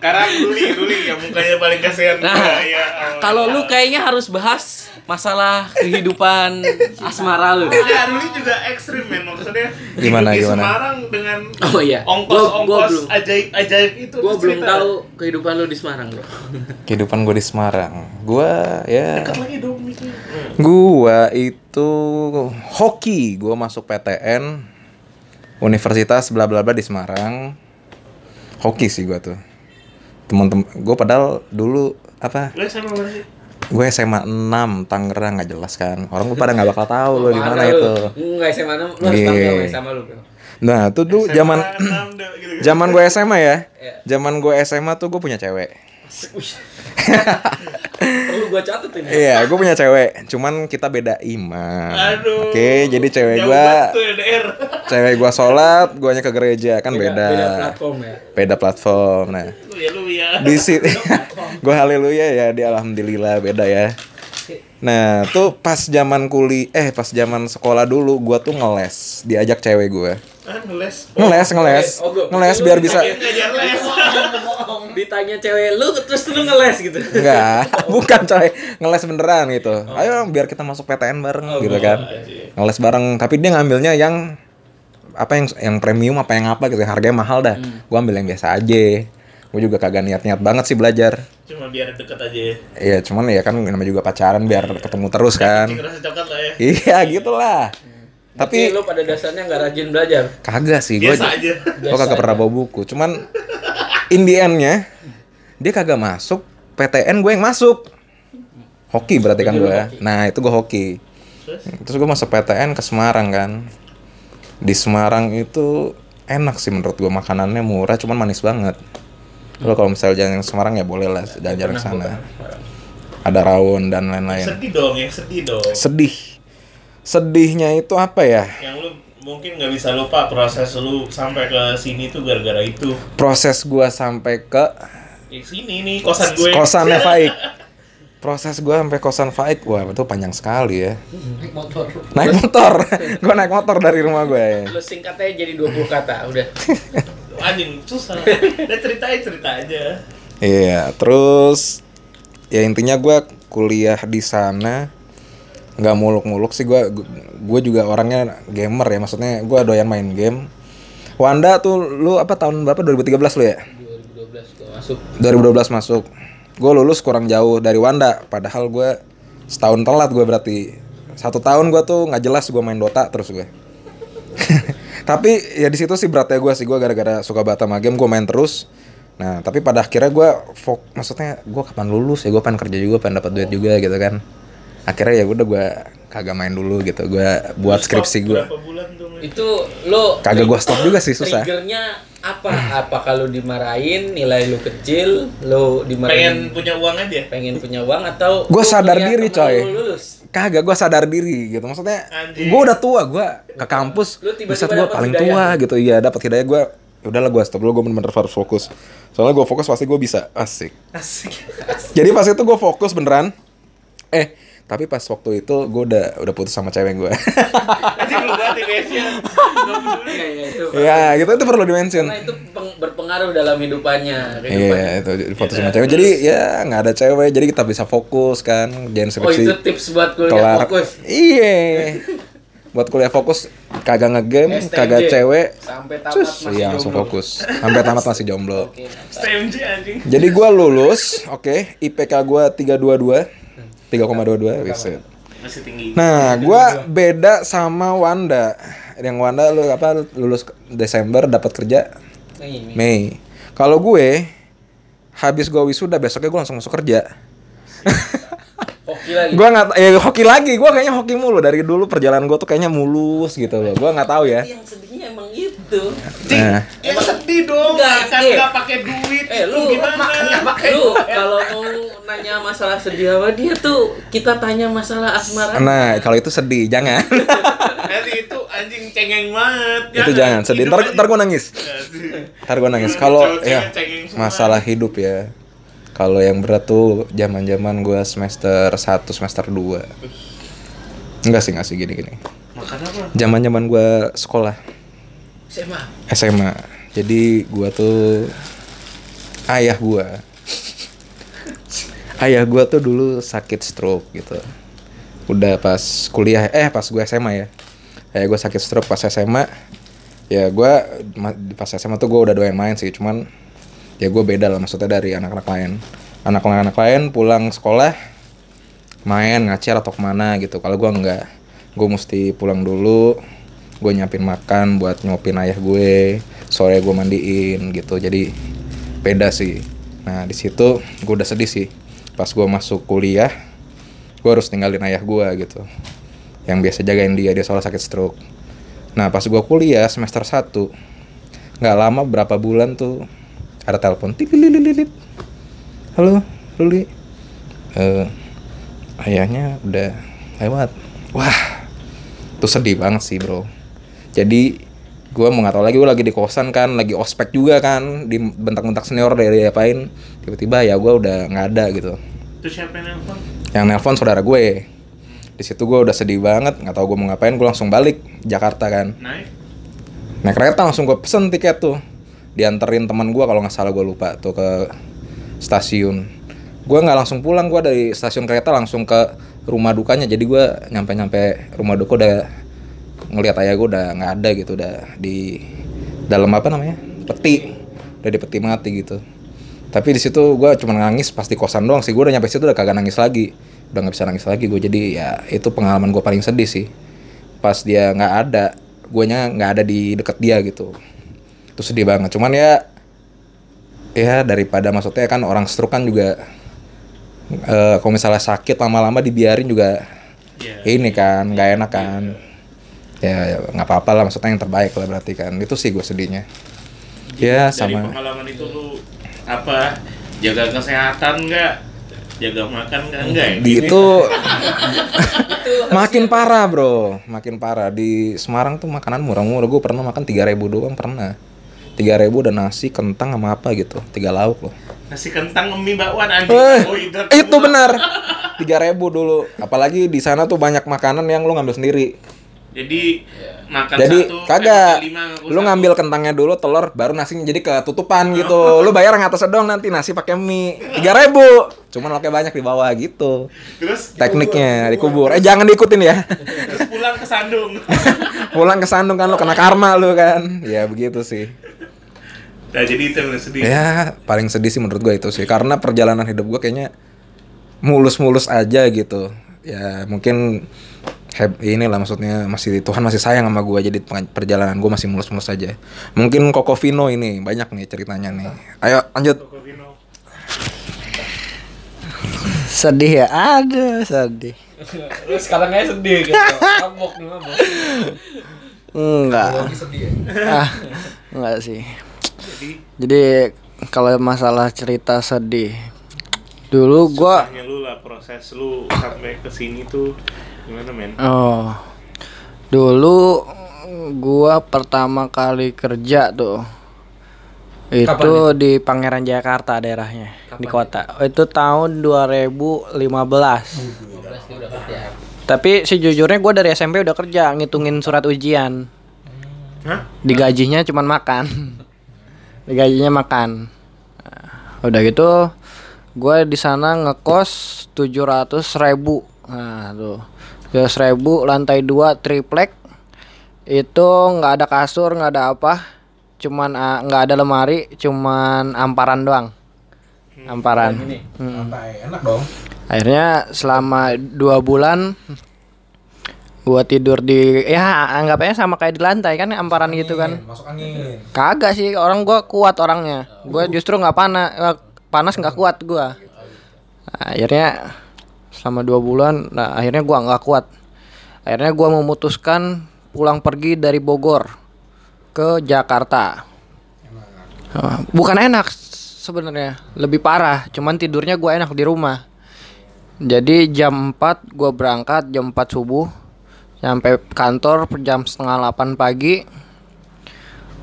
Sekarang Duli, Duli yang mukanya paling kasihan. Nah, ya, Allah. kalau lu kayaknya harus bahas masalah kehidupan asmara lu. Ya, Duli juga ekstrim men maksudnya. Gimana, di gimana? Semarang dengan Oh iya. Gua- gua ongkos-ongkos belum- ajaib-ajaib itu. Gue belum cerita. tahu kehidupan lu di Semarang, Bro. Kehidupan gue di Semarang. Gua ya Dekat lagi dong. Gua itu hoki, gua masuk PTN Universitas bla bla bla di Semarang. Hoki sih gua tuh. Temen-temen gua padahal dulu apa? Lu sama mana sih? Gue SMA 6 Tangerang nggak jelas kan. Orang gue pada nggak bakal tahu lo di mana itu. Enggak SMA lu, lu harus sama lu. Nah, tuh dulu zaman zaman gue SMA ya. Iya. Zaman gue SMA tuh gue punya cewek. Perlu gua catat ini. Iya, gue punya cewek. Cuman kita beda iman. Aduh. Oke, jadi cewek gua LDR. cewek gua sholat, guanya ke gereja kan beda. Beda platform ya. Beda platform. Nah, Lu ya lu ya. di situ gue haleluya ya di alhamdulillah beda ya. Nah, tuh pas zaman kuli eh pas zaman sekolah dulu gua tuh ngeles, diajak cewek gua. Ah, ngeles. Ngeles, ngeles. Oh, gua- Ngeles biar bisa les. Ditanya cewek lu terus lu ngeles gitu. Enggak, bukan coy. Ngeles beneran gitu. Ayo biar kita masuk PTN bareng gitu kan. Ngeles bareng, tapi dia ngambilnya yang apa yang yang premium apa yang apa gitu, harganya mahal dah. Gua ambil yang biasa aja. Gue juga kagak niat-niat banget sih belajar. Cuma biar deket aja ya. Iya, cuman ya kan namanya juga pacaran biar ketemu terus kan. Coklat lah ya. Iya, gitulah. Tapi Tapi lu pada dasarnya nggak rajin belajar. kagak sih gue. Biasa aja. Gue kagak pernah bawa buku. Cuman in the end-nya dia kagak masuk, PTN gue yang masuk. Hoki berarti kan gue. Nah, itu gue hoki. Terus gue masuk PTN ke Semarang kan. Di Semarang itu enak sih menurut gue makanannya murah cuman manis banget. Lo kalau misalnya jalan ke Semarang ya boleh lah jalan-jalan ke sana. Ada rawon dan lain-lain. Sedih dong ya, sedih dong. Sedih. Sedihnya itu apa ya? Yang lu mungkin nggak bisa lupa proses lu sampai ke sini tuh gara-gara itu. Proses gua sampai ke Di sini nih kosan gue. kosannya Faik. Proses gua sampai kosan Faik, wah itu panjang sekali ya. Naik motor. Naik motor, gua naik motor dari rumah gue. Ya. Lu singkatnya jadi 20 kata, udah. Anjing susah. Udah ceritain cerita aja. Iya, terus ya intinya gua kuliah di sana nggak muluk-muluk sih gua gue juga orangnya gamer ya maksudnya gua doyan main game. Wanda tuh lu apa tahun berapa? 2013 lu ya? 2012 gua masuk. 2012 masuk. Gue lulus kurang jauh dari Wanda padahal gue setahun telat gue berarti. Satu tahun gue tuh nggak jelas gue main Dota terus gue tapi ya di situ sih beratnya gue sih gue gara-gara suka banget sama game gue main terus. Nah tapi pada akhirnya gue maksudnya gue kapan lulus ya? Gue pengen kerja juga pengen dapat duit juga gitu kan akhirnya ya udah gue kagak main dulu gitu gue buat skripsi gue? Itu lu kagak gue stop juga sih susah Triggernya apa? Apa kalau dimarahin nilai lu kecil, lu Pengen dimarahin punya uang aja. pengen punya uang atau Gua lu sadar diri, coy. lu lulus? kagak gue sadar diri gitu maksudnya gue udah tua gue ke kampus Lu tiba-tiba buset gue paling hidayah. tua gitu iya dapat hidayah gue udahlah gue stop dulu gue bener-bener harus fokus soalnya gue fokus pasti gue bisa asik Asik. jadi pas itu gue fokus beneran eh tapi pas waktu itu gue udah udah putus sama cewek gue. Iya, iya, itu. ya gitu itu perlu dimention Karena itu peng- berpengaruh dalam hidupannya. Iya itu foto sama cewek jadi ya nggak ada cewek jadi kita bisa fokus kan jangan Oh, skripsi itu tips buat kuliah kelar fokus. iya buat kuliah fokus kagak ngegame STMJ. kagak cewek Sampai tamat Cus, masih iya langsung jomblo. fokus sampai tamat masih jomblo Oke. STMJ anjing. jadi gua lulus oke IPK gua 322 3,22 wiset Masih tinggi. nah gua beda sama Wanda. Yang Wanda lu apa lulus Desember dapat kerja nih. Mei. Kalau gue habis gua wisuda besoknya gua langsung masuk kerja Hoki lagi. gua nggak eh hoki lagi gua kayaknya hoki mulu dari dulu perjalanan gua tuh kayaknya mulus gitu loh gua nggak tahu ya yang sedihnya emang itu. Nah, Emang sedih dong. Enggak, kan eh. nggak pakai duit. Eh lu gimana? Lu kalau mau nanya masalah sedih apa dia tuh kita tanya masalah asmara. nah kalau itu sedih, jangan. Nanti itu anjing cengeng banget. itu jangan sedih. Hidup Ntar, ntar gue nangis. Ntar gue nangis. Kalau ya masalah hidup ya. Kalau yang berat tuh zaman-zaman gue semester 1, semester 2. Enggak sih, enggak sih gini-gini. Makan apa? Zaman-zaman gue sekolah SMA. SMA. Jadi gua tuh ayah gua. ayah gua tuh dulu sakit stroke gitu. Udah pas kuliah eh pas gua SMA ya. Ayah gua sakit stroke pas SMA. Ya gua ma- pas SMA tuh gua udah doyan main sih, cuman ya gua beda lah maksudnya dari anak-anak lain. Anak-anak lain pulang sekolah main ngacer atau ke mana gitu. Kalau gua enggak, gue mesti pulang dulu, gue nyiapin makan buat nyopin ayah gue, sore gue mandiin gitu. Jadi beda sih. Nah di situ gue udah sedih sih. Pas gue masuk kuliah, gue harus tinggalin ayah gue gitu. Yang biasa jagain dia, dia soalnya sakit stroke. Nah pas gue kuliah semester 1 nggak lama berapa bulan tuh ada telepon tililililit. Halo Ruli Eh, ayahnya udah lewat. Wah itu sedih banget sih bro. Jadi gue mau nggak tahu lagi gue lagi di kosan kan lagi ospek juga kan di bentak-bentak senior dari apain. Tiba-tiba ya gue udah nggak ada gitu. Itu siapa yang nelfon? yang nelpon saudara gue. Di situ gue udah sedih banget nggak tahu gue mau ngapain gue langsung balik Jakarta kan. Naik. naik kereta langsung gue pesen tiket tuh dianterin teman gue kalau nggak salah gue lupa tuh ke stasiun. Gue nggak langsung pulang gue dari stasiun kereta langsung ke rumah dukanya. Jadi gue nyampe nyampe rumah duka udah ngelihat ayah gue udah nggak ada gitu udah di dalam apa namanya peti. Udah di peti mati gitu. Tapi di situ gue cuma nangis pasti kosan doang sih. Gue udah nyampe situ udah kagak nangis lagi. Udah nggak bisa nangis lagi gue jadi ya itu pengalaman gue paling sedih sih. Pas dia nggak ada guanya nggak ada di deket dia gitu itu sedih banget cuman ya ya daripada maksudnya kan orang stroke kan juga eh, kalau misalnya sakit lama-lama dibiarin juga Iya. ini kan nggak enak kan ya ya, nggak apa-apa lah maksudnya yang terbaik lah berarti kan itu sih gue sedihnya ya Dari sama pengalaman itu lu apa? Jaga kesehatan nggak? Jaga makan nggak? Enggak ya? di itu makin parah bro makin parah di Semarang tuh makanan murah-murah gue pernah makan 3000 doang pernah 3000 udah nasi kentang sama apa gitu. Tiga lauk loh. Nasi kentang mie bakwan anjing. Eh, Karbohidrat itu benar. Tiga ribu dulu. Apalagi di sana tuh banyak makanan yang lu ngambil sendiri. Jadi makan jadi satu, kagak. eh, lima, ngaku lu satu. ngambil kentangnya dulu telur baru nasinya jadi ketutupan gitu. Lu bayar yang atasnya doang nanti nasi pakai mie. Tiga ribu. Cuman pakai banyak di bawah gitu. Terus tekniknya dikubur. Eh jangan diikutin ya. Terus pulang ke Sandung. pulang ke Sandung kan lu kena karma lu kan. Ya begitu sih nah jadi itu yang sedih. ya paling sedih sih menurut gue itu sih karena perjalanan hidup gue kayaknya mulus-mulus aja gitu ya mungkin heb inilah maksudnya masih Tuhan masih sayang sama gue jadi perjalanan gue masih mulus-mulus aja mungkin Koko Vino ini banyak nih ceritanya nih ayo lanjut Sedih ya? Aduh, sedih. Lu sekarang aja sedih gitu. Mabok nih mabok. Enggak. ah, enggak sih. Jadi kalau masalah cerita sedih, dulu gua lu lah proses lu sampai ke sini tuh gimana men? oh dulu gua pertama kali kerja tuh itu di Pangeran Jakarta daerahnya di kota. Itu tahun 2015. Tapi sejujurnya gue dari SMP udah kerja ngitungin surat ujian. Hah? Digajinya cuman makan. Digajinya makan. Nah, udah gitu gue di sana ngekos 700 ribu. Nah tuh. 700 ribu lantai 2 triplek. Itu nggak ada kasur nggak ada apa. Cuman ah, nggak ada lemari cuman amparan doang. Amparan. Hmm. enak dong. Akhirnya selama dua bulan gua tidur di ya anggapnya sama kayak di lantai kan amparan gitu kan. Masuk angin. Kagak sih orang gua kuat orangnya. Gua justru nggak panas panas nggak kuat gua. Nah, akhirnya selama dua bulan nah akhirnya gua nggak kuat. Akhirnya gua memutuskan pulang pergi dari Bogor ke Jakarta. Eh, Bukan enak sebenarnya, lebih parah. Cuman tidurnya gua enak di rumah. Jadi jam 4 gua berangkat jam 4 subuh sampai kantor jam setengah 8 pagi.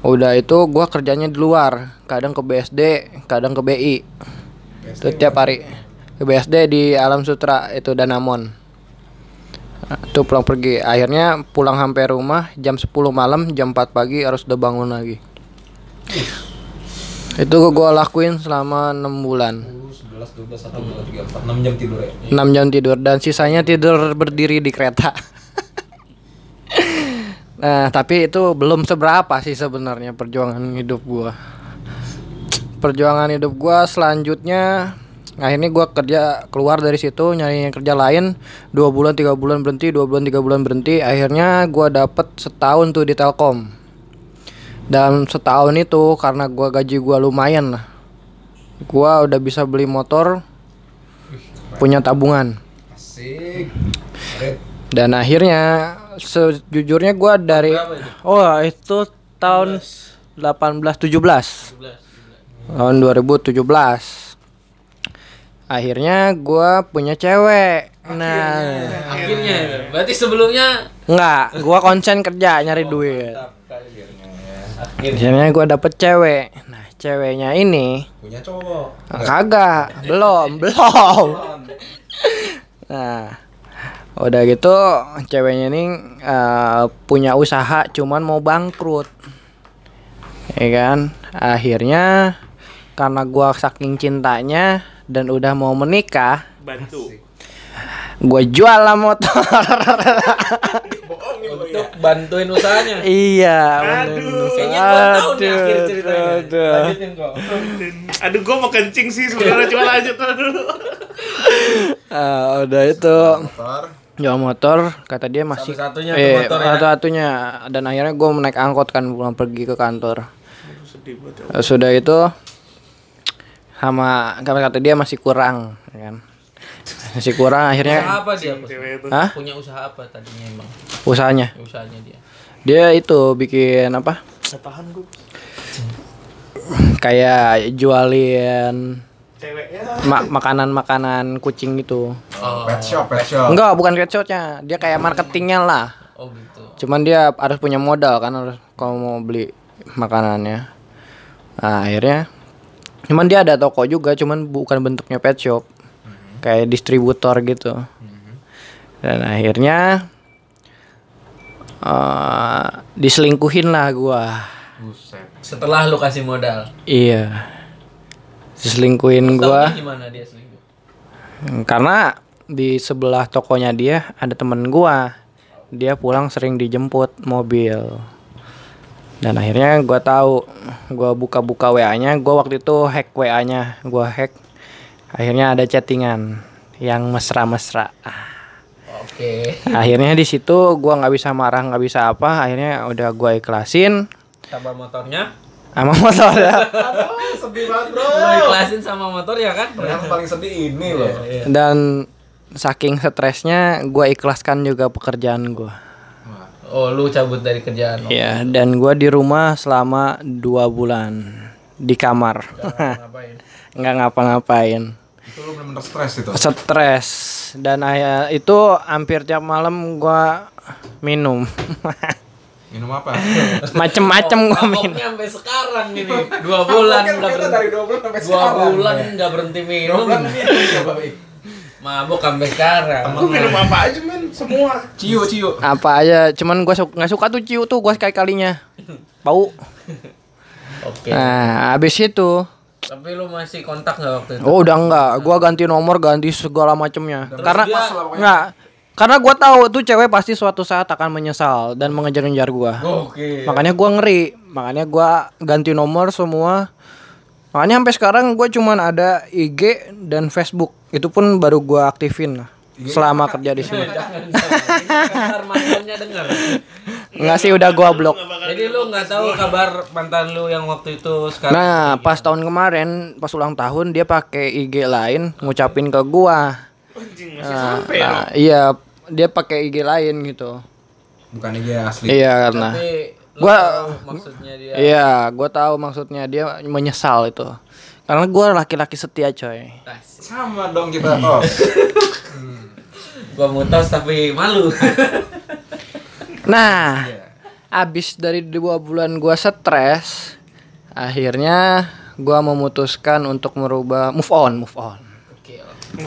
Udah itu gua kerjanya di luar, kadang ke BSD, kadang ke BI. Itu tiap hari. Ke BSD di Alam Sutra itu Danamon. Itu pulang pergi. Akhirnya pulang sampai rumah jam 10 malam, jam 4 pagi harus udah bangun lagi. Itu gua lakuin selama 6 bulan. 11, 12, 1, 2, 3, 4, 6 jam tidur ya 6 jam tidur dan sisanya tidur berdiri di kereta. nah, tapi itu belum seberapa sih sebenarnya perjuangan hidup gua. Perjuangan hidup gua selanjutnya akhirnya gua kerja keluar dari situ nyari kerja lain. Dua bulan tiga bulan berhenti dua bulan tiga bulan berhenti. Akhirnya gua dapet setahun tuh di Telkom. Dan setahun itu karena gua gaji gua lumayan lah. Gua udah bisa beli motor punya tabungan. Asik. Dan akhirnya sejujurnya gua dari oh itu tahun 18 17 tahun 2017 akhirnya gua punya cewek. Nah. Akhirnya, berarti sebelumnya? Nggak gua konsen kerja nyari duit. akhirnya gua dapet cewek. Nah ceweknya ini Punya cowok? Kagak, belum, belum. Nah, udah gitu ceweknya ini eh, punya usaha cuman mau bangkrut. Ya kan? Akhirnya karena gua saking cintanya dan udah mau menikah, Bantu. gua jual lah motor. untuk bantuin usahanya. iya, Aduh, Kayaknya gua tahu nih akhir Aduh, ceritanya. aduh. Lanjutin kok. Aduh, gua mau kencing sih sebenarnya cuma lanjut dulu. Ah, udah itu jual motor kata dia masih Satu-satunya tuh eh, motor ya? satu-satunya dan akhirnya gue naik angkot kan pulang pergi ke kantor Eh, sudah itu sama kata kata dia masih kurang ya kan masih kurang Usaha akhirnya apa dia? Hah? Punya usaha apa tadinya emang? usahanya Usahanya dia. dia itu bikin apa Tahan gua. kayak jualin Ceweknya. ma- makanan-makanan kucing gitu. Pet shop, pet shop. Enggak bukan pet shopnya. Dia kayak marketingnya lah. Oh gitu. cuman dia harus punya modal kan harus kalau mau beli makanannya. Nah, akhirnya cuman dia ada toko juga cuman bukan bentuknya pet shop. Kayak distributor gitu. Dan akhirnya eh diselingkuhin lah gua. Setelah lu kasih modal. iya diselingkuhin gua. gimana dia selingkuh? karena di sebelah tokonya dia ada temen gua. Dia pulang sering dijemput mobil. Dan akhirnya gua tahu gua buka-buka WA-nya gua waktu itu hack WA-nya gua hack. Akhirnya ada chattingan yang mesra-mesra. Oke. akhirnya di situ gua nggak bisa marah nggak bisa apa. Akhirnya udah gua ikhlasin. Tambah motornya. Sama motor ya? Sedih banget bro. Lu ikhlasin sama motor ya kan? Yang paling sedih ini loh. Dan saking stresnya gua ikhlaskan juga pekerjaan gua. Oh, lu cabut dari kerjaan. Iya, dan gua di rumah selama dua bulan. Di kamar, Ngapain? nggak ngapa-ngapain, Itu lu bener-bener stres itu? Stres. Dan ayah itu hampir tiap malam gua minum, Minum apa? macem-macem gua minum. Sampai sekarang ini. Dua bulan nggak berhenti. dua bulan sampai Dua bulan nggak berhenti minum. Mabok sampai sekarang. Lu minum apa aja men? Semua. Cio, cio Apa aja, cuman gua su- nggak suka tuh ciu tuh gua sekali kalinya, bau. Oke. Nah, abis itu, Tapi lu masih kontak nggak waktu itu? oh udah enggak, gua ganti nomor, ganti segala macemnya, karena dia- nggak, karena gua tahu tuh cewek pasti suatu saat akan menyesal dan mengejar-ngejar gua. Oke. makanya gua ngeri makanya gua ganti nomor semua makanya sampai sekarang gua cuman ada IG dan Facebook itu pun baru gua aktifin lah selama kerja di sini Jangan, jangan. Ntar mantannya denger. nggak sih udah gua blok Jadi lu nggak tahu kabar mantan lu yang waktu itu sekarang. nah pas tahun kemarin pas ulang tahun dia pakai IG lain ngucapin ke gua Anjing masih nah, sampai nah, iya dia pakai IG lain gitu Bukan IG asli iya karena Tapi Gua maksudnya dia Iya, gua tahu maksudnya dia menyesal itu. Karena gua laki-laki setia, coy. Sama dong kita. Oh. gua mutas tapi malu Nah, abis dari dua bulan gua stres, akhirnya gua memutuskan untuk merubah move on, move on.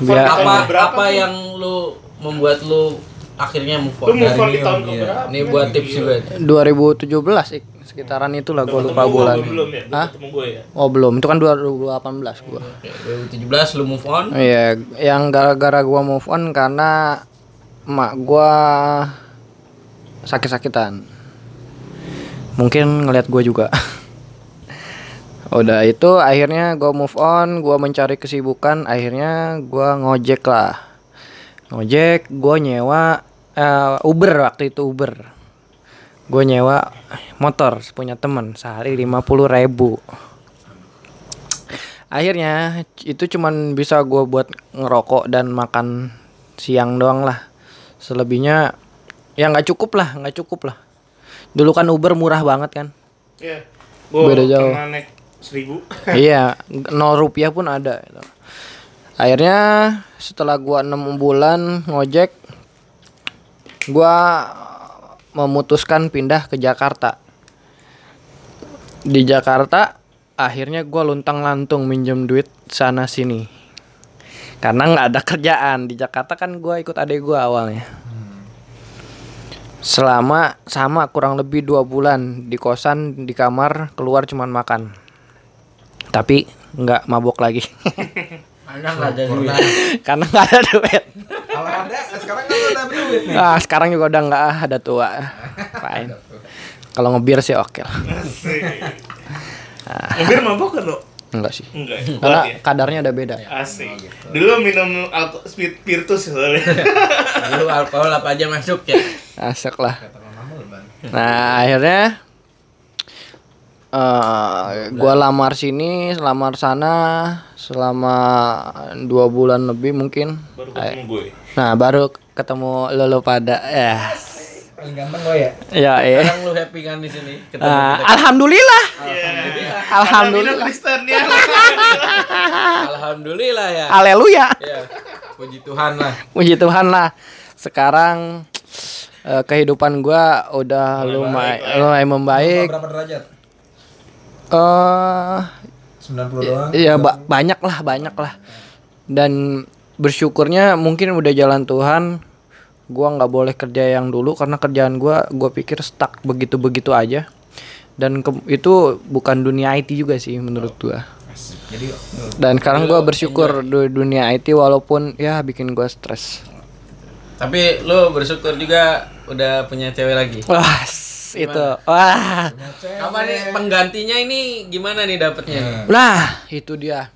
Biar apa Berapa apa tuh? yang lu membuat lu akhirnya move Lu on move on dari di tahun keberapa? ini buat tips juga 2017 ik, sekitaran itulah gua lupa Ketemu bulan. belum ya? Belum Hah? ketemu gue ya. Oh belum, itu kan 2018 gua. Oke, 2017 lu move on Iya, yang gara-gara gua move on karena emak gua sakit-sakitan. Mungkin ngelihat gua juga. Udah itu akhirnya gua move on, gua mencari kesibukan, akhirnya gua ngojek lah. Ngojek, gua nyewa eh, Uber waktu itu Uber. Gue nyewa motor punya temen sehari 50.000 ribu akhirnya itu cuman bisa gue buat ngerokok dan makan siang doang lah selebihnya ya nggak cukup lah nggak cukup lah dulu kan Uber murah banget kan Iya. Gua Beda jauh. pernah naik seribu. iya nol rupiah pun ada gitu. Akhirnya setelah gua enam bulan ngojek gua memutuskan pindah ke Jakarta. Di Jakarta akhirnya gua luntang lantung minjem duit sana sini karena nggak ada kerjaan. Di Jakarta kan gua ikut adik gua awalnya. Selama sama kurang lebih dua bulan. Di kosan di kamar keluar cuman makan. Tapi nggak mabok lagi Anda nggak ada duit karena nggak ada duit Kalau ada sekarang kan udah duit nih. ah sekarang juga udah nggak ada tua fine kalau ngebir sih oke lah Ngebir mabok kan lo? enggak sih Enggak. ya? karena ya? kadarnya ada beda Asik. Dulu minum alko speed Virtus soalnya. lu alkohol apa aja masuk ya asik lah nah akhirnya eh gua lamar sini lamar sana selama dua bulan lebih mungkin Baru ketemu gue. nah baru ketemu lo lo pada ya Paling ganteng lo ya. ya eh sekarang lu happy kan di sini ketemu Ah, kita. alhamdulillah Alhamdulillah. Alhamdulillah. Kristen ya. alhamdulillah ya haleluya ya puji Tuhan lah puji Tuhan lah sekarang eh, kehidupan gua udah lumayan ya. lumayan membaik Berapa derajat? eh 90 doang. Iya ba- banyak lah banyak lah. Dan bersyukurnya mungkin udah jalan Tuhan gua nggak boleh kerja yang dulu karena kerjaan gua gua pikir stuck begitu begitu aja. Dan ke- itu bukan dunia IT juga sih menurut gua. Jadi dan sekarang gua bersyukur du- dunia IT walaupun ya bikin gua stres. Tapi lu bersyukur juga udah punya cewek lagi. Wah itu. Wah. Apa nih penggantinya ini gimana nih dapetnya? Nah itu dia.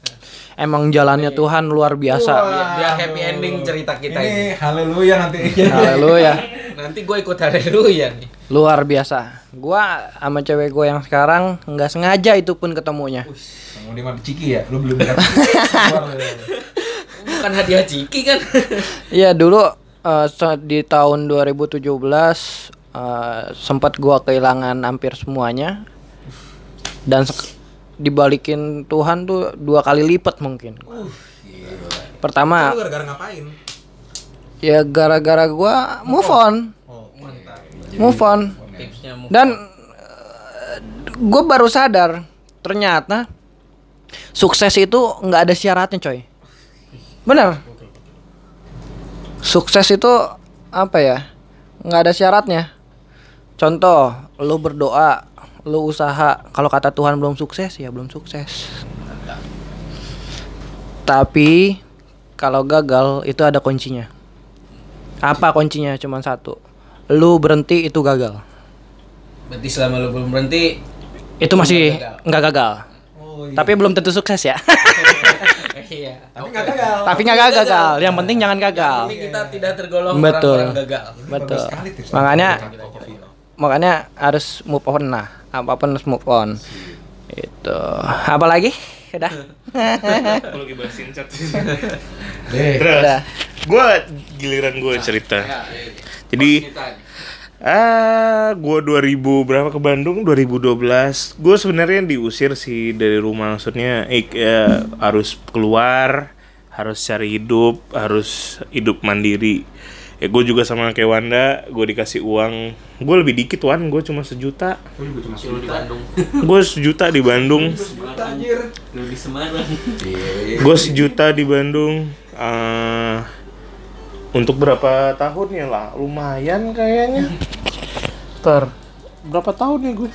Emang jalannya Tuhan luar biasa. Biar, biar happy ending cerita kita ini ini. haleluya nanti. haleluya. Nanti gue ikut haleluya nih. Luar biasa. Gua sama cewek gua yang sekarang nggak sengaja itu pun ketemunya. Mau di mana? Ciki ya? Lu belum bukan hadiah ciki kan? Iya dulu se- di tahun 2017 eh, sempat gua kehilangan hampir semuanya dan dibalikin Tuhan tuh dua kali lipat mungkin. Pertama Lu gara-gara ngapain? ya gara-gara gua move on, Oh, move on tipsnya move dan gue baru sadar ternyata sukses itu nggak ada syaratnya coy. Bener. Sukses itu apa ya? Nggak ada syaratnya. Contoh, lu berdoa, lu usaha. Kalau kata Tuhan belum sukses, ya belum sukses. Tapi kalau gagal itu ada kuncinya. Apa kuncinya? Cuman satu. Lu berhenti itu gagal. berarti selama lu belum berhenti Itu masih gagal. nggak gagal. Oh, iya. Tapi belum tentu sukses ya. iya Tapi nggak gagal. Tapi nggak gagal. Yang penting jangan gagal. Yang penting kita tidak tergolong Betul. orang-orang gagal Betul. Sekali. Makanya makanya harus move on nah. Apa pun harus move on. Itu. Apa lagi? Udah. Aku lagi bahas chat. Deh. Terus, Udah. gue giliran gue cerita. Jadi Ah, gua 2000 berapa ke Bandung? 2012. Gue sebenarnya diusir sih dari rumah. Maksudnya ik, ya, harus keluar, harus cari hidup, harus hidup mandiri. Ya gue juga sama kayak Wanda, gue dikasih uang. Gue lebih dikit Wan, gue cuma sejuta. Lu di Bandung. Gue sejuta di Bandung. Semarang. Gue sejuta di Bandung. Eh, untuk berapa tahun ya lah? Lumayan kayaknya. Ntar berapa tahun ya gue?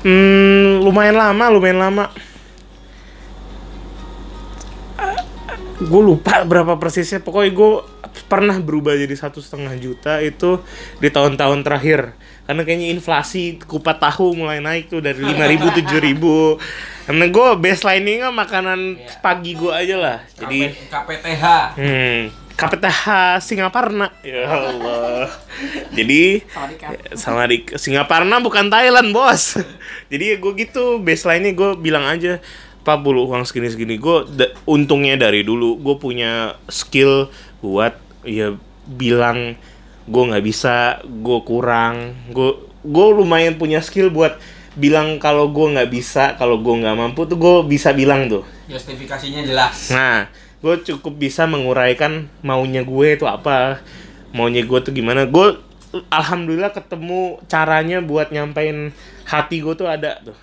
Hmm, lumayan lama, lumayan lama. Gue lupa berapa persisnya. Pokoknya gue pernah berubah jadi satu setengah juta itu di tahun-tahun terakhir. Karena kayaknya inflasi kupat tahu mulai naik tuh dari 5.000 7.000. Karena gue baseline-nya makanan pagi gue aja lah. Jadi KPTH. Hmm, KPTH Singaparna. Ya Allah. Jadi sama di Singaparna bukan Thailand, Bos. Jadi gue gitu baseline-nya gue bilang aja Pak bulu uang segini-segini gue untungnya dari dulu gue punya skill buat ya bilang gue nggak bisa gue kurang gue gue lumayan punya skill buat bilang kalau gue nggak bisa kalau gue nggak mampu tuh gue bisa bilang tuh Justifikasinya jelas. Nah, gue cukup bisa menguraikan maunya gue itu apa, maunya gue tuh gimana. Gue alhamdulillah ketemu caranya buat nyampein hati gue tuh ada tuh.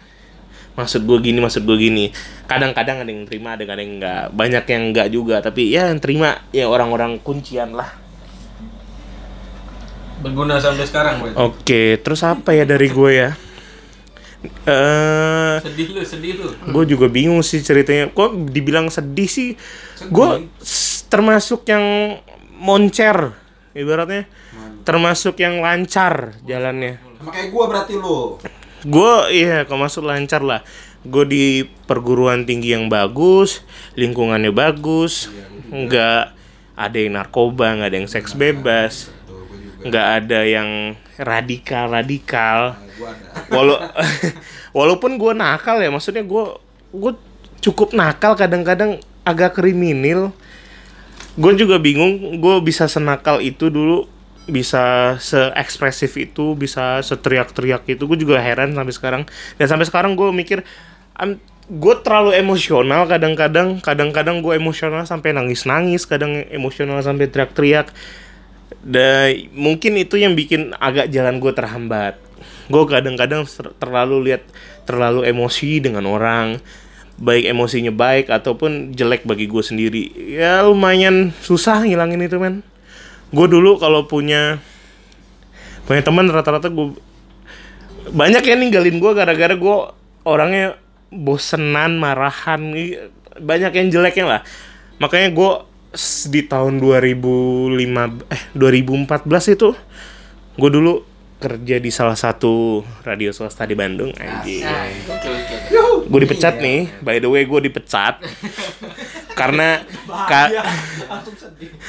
Maksud gue gini, maksud gue gini. Kadang-kadang ada yang terima, ada yang enggak. Banyak yang enggak juga, tapi ya yang terima ya orang-orang kuncian lah. Berguna sampai sekarang, Boy. Oke, terus apa ya dari gue ya? Eh, Sedih lu, sedih lu. gue juga bingung sih ceritanya. Kok dibilang sedih sih? Gue termasuk yang moncer, ibaratnya. Termasuk yang lancar jalannya. Sama kayak gua berarti lu. Gue iya, masuk lancar lah. Gue di perguruan tinggi yang bagus, lingkungannya bagus, nggak ada yang narkoba, nggak ada yang seks bebas, nggak ada yang radikal-radikal. Walau walaupun gue nakal ya, maksudnya gue gue cukup nakal kadang-kadang agak kriminal. Gue juga bingung, gue bisa senakal itu dulu, bisa se-ekspresif itu, bisa seteriak-teriak itu. Gue juga heran sampai sekarang. Dan sampai sekarang gue mikir, gue terlalu emosional kadang-kadang. Kadang-kadang gue emosional sampai nangis-nangis, kadang emosional sampai teriak-teriak. Dan mungkin itu yang bikin agak jalan gue terhambat. Gue kadang-kadang terlalu lihat terlalu emosi dengan orang, baik emosinya baik ataupun jelek bagi gue sendiri. Ya lumayan susah ngilangin itu men. Gue dulu kalau punya punya teman rata-rata gue banyak yang ninggalin gue gara-gara gue orangnya bosenan, marahan, banyak yang jeleknya lah. Makanya gue di tahun 2005 eh 2014 itu gue dulu kerja di salah satu radio swasta di Bandung anjing. Gue dipecat nih, by the way gue dipecat karena ka-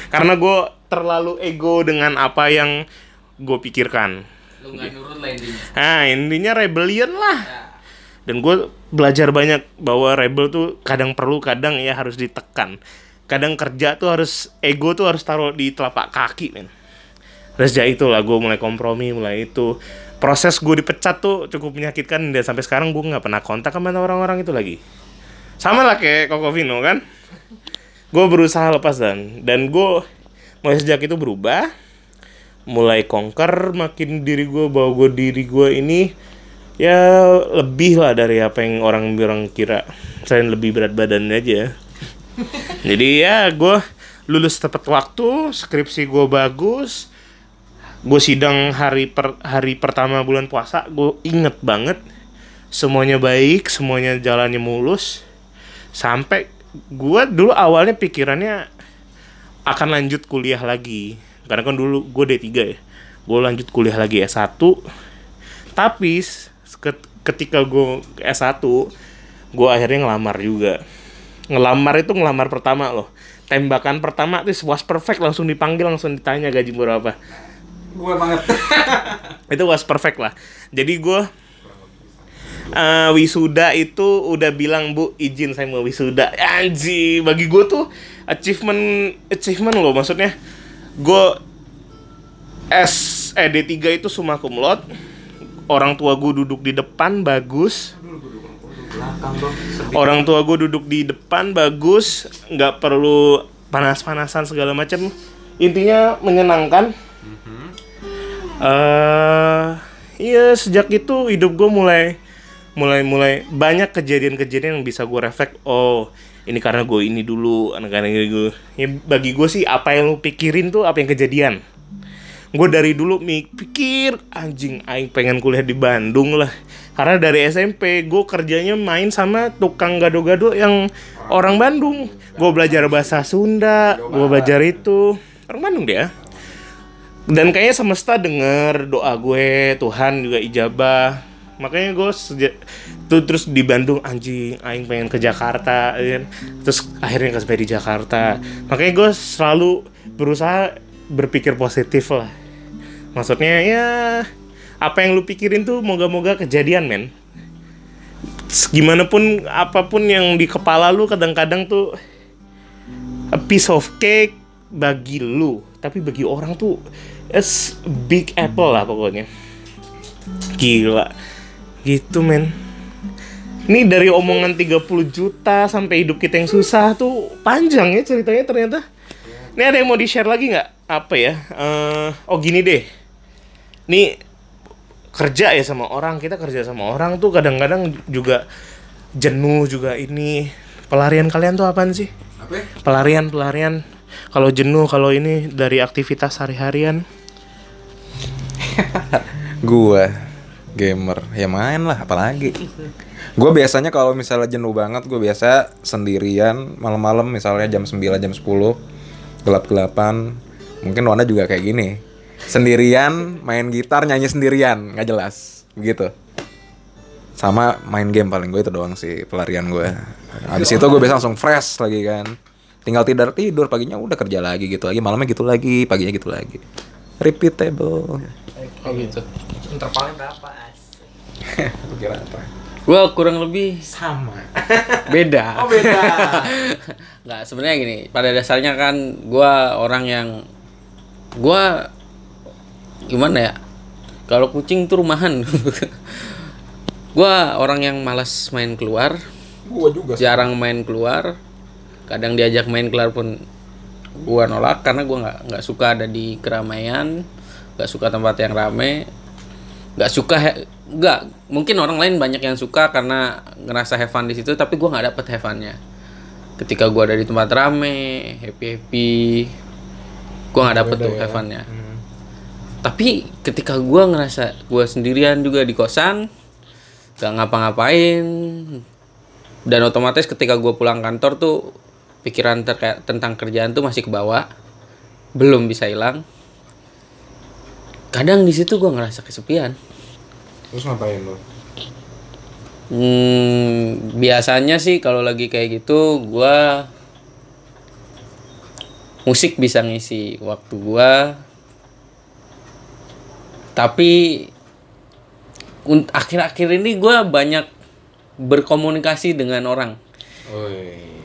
karena gue terlalu ego dengan apa yang gue pikirkan. Lu nurut lah intinya. Nah, intinya rebellion lah. Dan gue belajar banyak bahwa rebel tuh kadang perlu, kadang ya harus ditekan. Kadang kerja tuh harus ego tuh harus taruh di telapak kaki, men. Terus ya itulah gue mulai kompromi, mulai itu. Proses gue dipecat tuh cukup menyakitkan dan sampai sekarang gue nggak pernah kontak sama orang-orang itu lagi. Sama lah kayak Koko Vino kan. Gue berusaha lepas dan dan gue mulai sejak itu berubah mulai conquer makin diri gue bahwa gue diri gue ini ya lebih lah dari apa yang orang bilang kira selain lebih berat badan aja jadi ya gue lulus tepat waktu skripsi gue bagus gue sidang hari per hari pertama bulan puasa gue inget banget. Semuanya baik semuanya jalannya mulus. Sampai gue dulu awalnya pikirannya akan lanjut kuliah lagi. Karena kan dulu gue D3 ya. Gue lanjut kuliah lagi S1 tapi ketika gue S1 gue akhirnya ngelamar juga. Ngelamar itu ngelamar pertama loh. Tembakan pertama tuh was perfect langsung dipanggil langsung ditanya gaji berapa Gue banget. itu was perfect lah jadi gue eh, wisuda itu udah bilang bu izin saya mau wisuda anji bagi gue tuh achievement achievement loh maksudnya gue S eh D3 itu summa cum laude. Orang tua gue duduk di depan bagus. Orang tua gue duduk di depan bagus, nggak perlu panas-panasan segala macam. Intinya menyenangkan. Eh iya sejak itu hidup gue mulai mulai mulai banyak kejadian-kejadian yang bisa gue reflect. Oh ini karena gue ini dulu, karena gue. Ya, bagi gue sih apa yang lu pikirin tuh apa yang kejadian gue dari dulu mikir anjing aing pengen kuliah di Bandung lah karena dari SMP gue kerjanya main sama tukang gado-gado yang orang Bandung gue belajar bahasa Sunda gue belajar itu orang Bandung dia dan kayaknya semesta denger doa gue Tuhan juga ijabah. Makanya gue sejak tuh terus di Bandung anjing aing pengen ke Jakarta ya kan. terus akhirnya sampai di Jakarta. Makanya gue selalu berusaha berpikir positif lah. Maksudnya ya apa yang lu pikirin tuh moga-moga kejadian men. Gimana pun apa pun yang di kepala lu kadang-kadang tuh a piece of cake bagi lu tapi bagi orang tuh it's big apple lah pokoknya. Gila. Gitu men. Ini dari omongan 30 juta sampai hidup kita yang susah tuh panjang ya ceritanya ternyata. Ini ada yang mau di share lagi nggak? Apa ya? Eh, oh gini deh. Nih kerja ya sama orang kita kerja sama orang tuh kadang-kadang juga jenuh juga ini. Pelarian kalian tuh apaan sih? Apa? pelarian pelarian kalau jenuh kalau ini dari aktivitas sehari-harian Gua gamer ya main lah apalagi. Gue biasanya kalau misalnya jenuh banget gue biasa sendirian malam-malam misalnya jam 9 jam 10 gelap-gelapan. Mungkin Wana juga kayak gini. Sendirian main gitar nyanyi sendirian nggak jelas gitu. Sama main game paling gue itu doang sih pelarian gue. Habis itu gue biasa langsung fresh lagi kan. Tinggal tidur tidur paginya udah kerja lagi gitu lagi malamnya gitu lagi paginya gitu lagi. Repeatable. Oh gitu. Intervalnya berapa? Kira apa? Gua kurang lebih Sama. beda. Oh beda. Nggak, sebenarnya gini, pada dasarnya kan gua orang yang gua gimana ya? Kalau kucing tuh rumahan. gua orang yang malas main keluar, Gua juga. jarang main keluar. Kadang diajak main keluar pun gua nolak karena gua nggak nggak suka ada di keramaian, nggak suka tempat yang rame, nggak suka nggak mungkin orang lain banyak yang suka karena ngerasa have fun di situ tapi gua nggak dapet have funnya. Ketika gua ada di tempat rame happy happy gua nggak dapet tuh have funnya. Tapi ketika gua ngerasa gua sendirian juga di kosan gak ngapa-ngapain dan otomatis ketika gua pulang kantor tuh pikiran terkait tentang kerjaan tuh masih ke bawah belum bisa hilang kadang di situ gua ngerasa kesepian Terus ngapain lu? Hmm, biasanya sih kalau lagi kayak gitu gua musik bisa ngisi waktu gua. Tapi akhir-akhir ini gua banyak berkomunikasi dengan orang.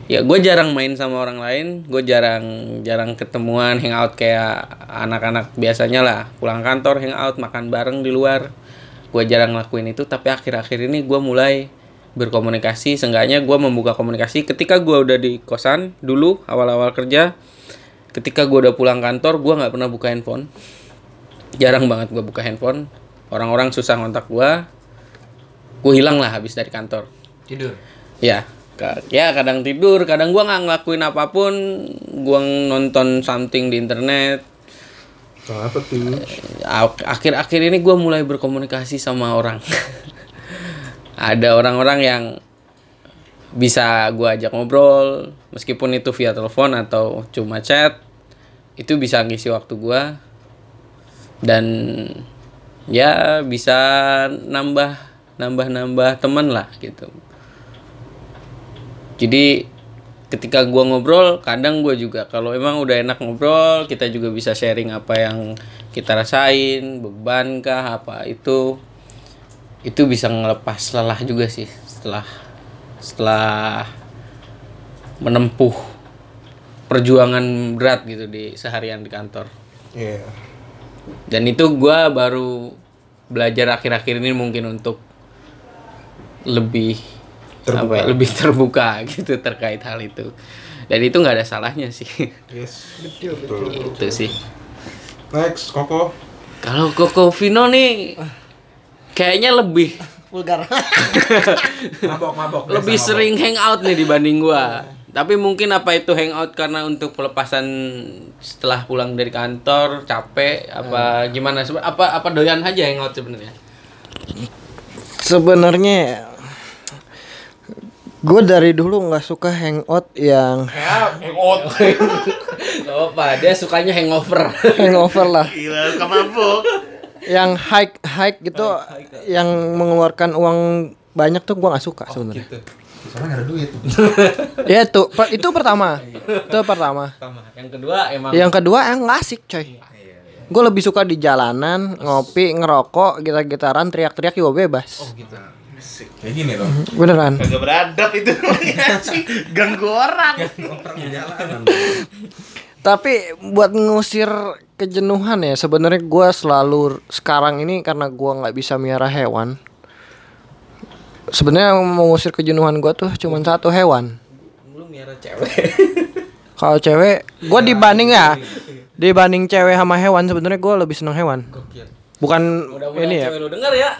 Ya gue jarang main sama orang lain, gue jarang jarang ketemuan hangout kayak anak-anak biasanya lah. Pulang kantor hangout, makan bareng di luar. Gue jarang ngelakuin itu, tapi akhir-akhir ini gue mulai berkomunikasi. Seenggaknya gue membuka komunikasi ketika gue udah di kosan dulu awal-awal kerja. Ketika gue udah pulang kantor, gue nggak pernah buka handphone. Jarang banget gue buka handphone. Orang-orang susah ngontak gue. Gue hilang lah habis dari kantor. Tidur. Ya, ya kadang tidur, kadang gua nggak ngelakuin apa pun, gua nonton something di internet. Apa tuh? Ak- Akhir-akhir ini gua mulai berkomunikasi sama orang. Ada orang-orang yang bisa gua ajak ngobrol, meskipun itu via telepon atau cuma chat, itu bisa ngisi waktu gua dan ya bisa nambah nambah nambah teman lah gitu jadi ketika gua ngobrol kadang gua juga kalau emang udah enak ngobrol kita juga bisa sharing apa yang kita rasain beban kah apa itu itu bisa ngelepas lelah juga sih setelah setelah menempuh perjuangan berat gitu di seharian di kantor Iya. dan itu gua baru belajar akhir-akhir ini mungkin untuk lebih apa ya, lebih terbuka gitu terkait hal itu dan itu nggak ada salahnya sih Yes. itu sih Next, Koko. kalau Koko Vino nih kayaknya lebih Vulgar. Mabok, mabok. lebih sering hangout nih dibanding gua. Tapi mungkin apa itu hangout karena untuk pelepasan setelah pulang dari kantor capek apa gimana Sebe- apa apa doyan aja hangout sebenarnya. Sebenarnya gue dari dulu nggak suka hangout yang Hangout. Gak apa, dia sukanya hangover. hangover lah, Gila, suka mabuk. yang hike hike gitu, yang mengeluarkan uang banyak tuh gue nggak suka sebenarnya. Soalnya nggak ada duit. Ya itu per- itu pertama, itu pertama. Yang kedua emang Yang kedua yang nggak asik coy. Gue lebih suka di jalanan ngopi ngerokok gitar-gitaran teriak-teriak juga bebas. Kayak gini loh. Beneran. Kagak beradab itu. Ganggu orang. Tapi buat ngusir kejenuhan ya sebenarnya gue selalu sekarang ini karena gue nggak bisa miara hewan. Sebenarnya yang mengusir kejenuhan gue tuh cuma satu hewan. lu miara cewek. Kalau cewek, gue dibanding ya, dibanding cewek sama hewan sebenarnya gue lebih seneng hewan. Bukan ini ya. cewek lu denger ya.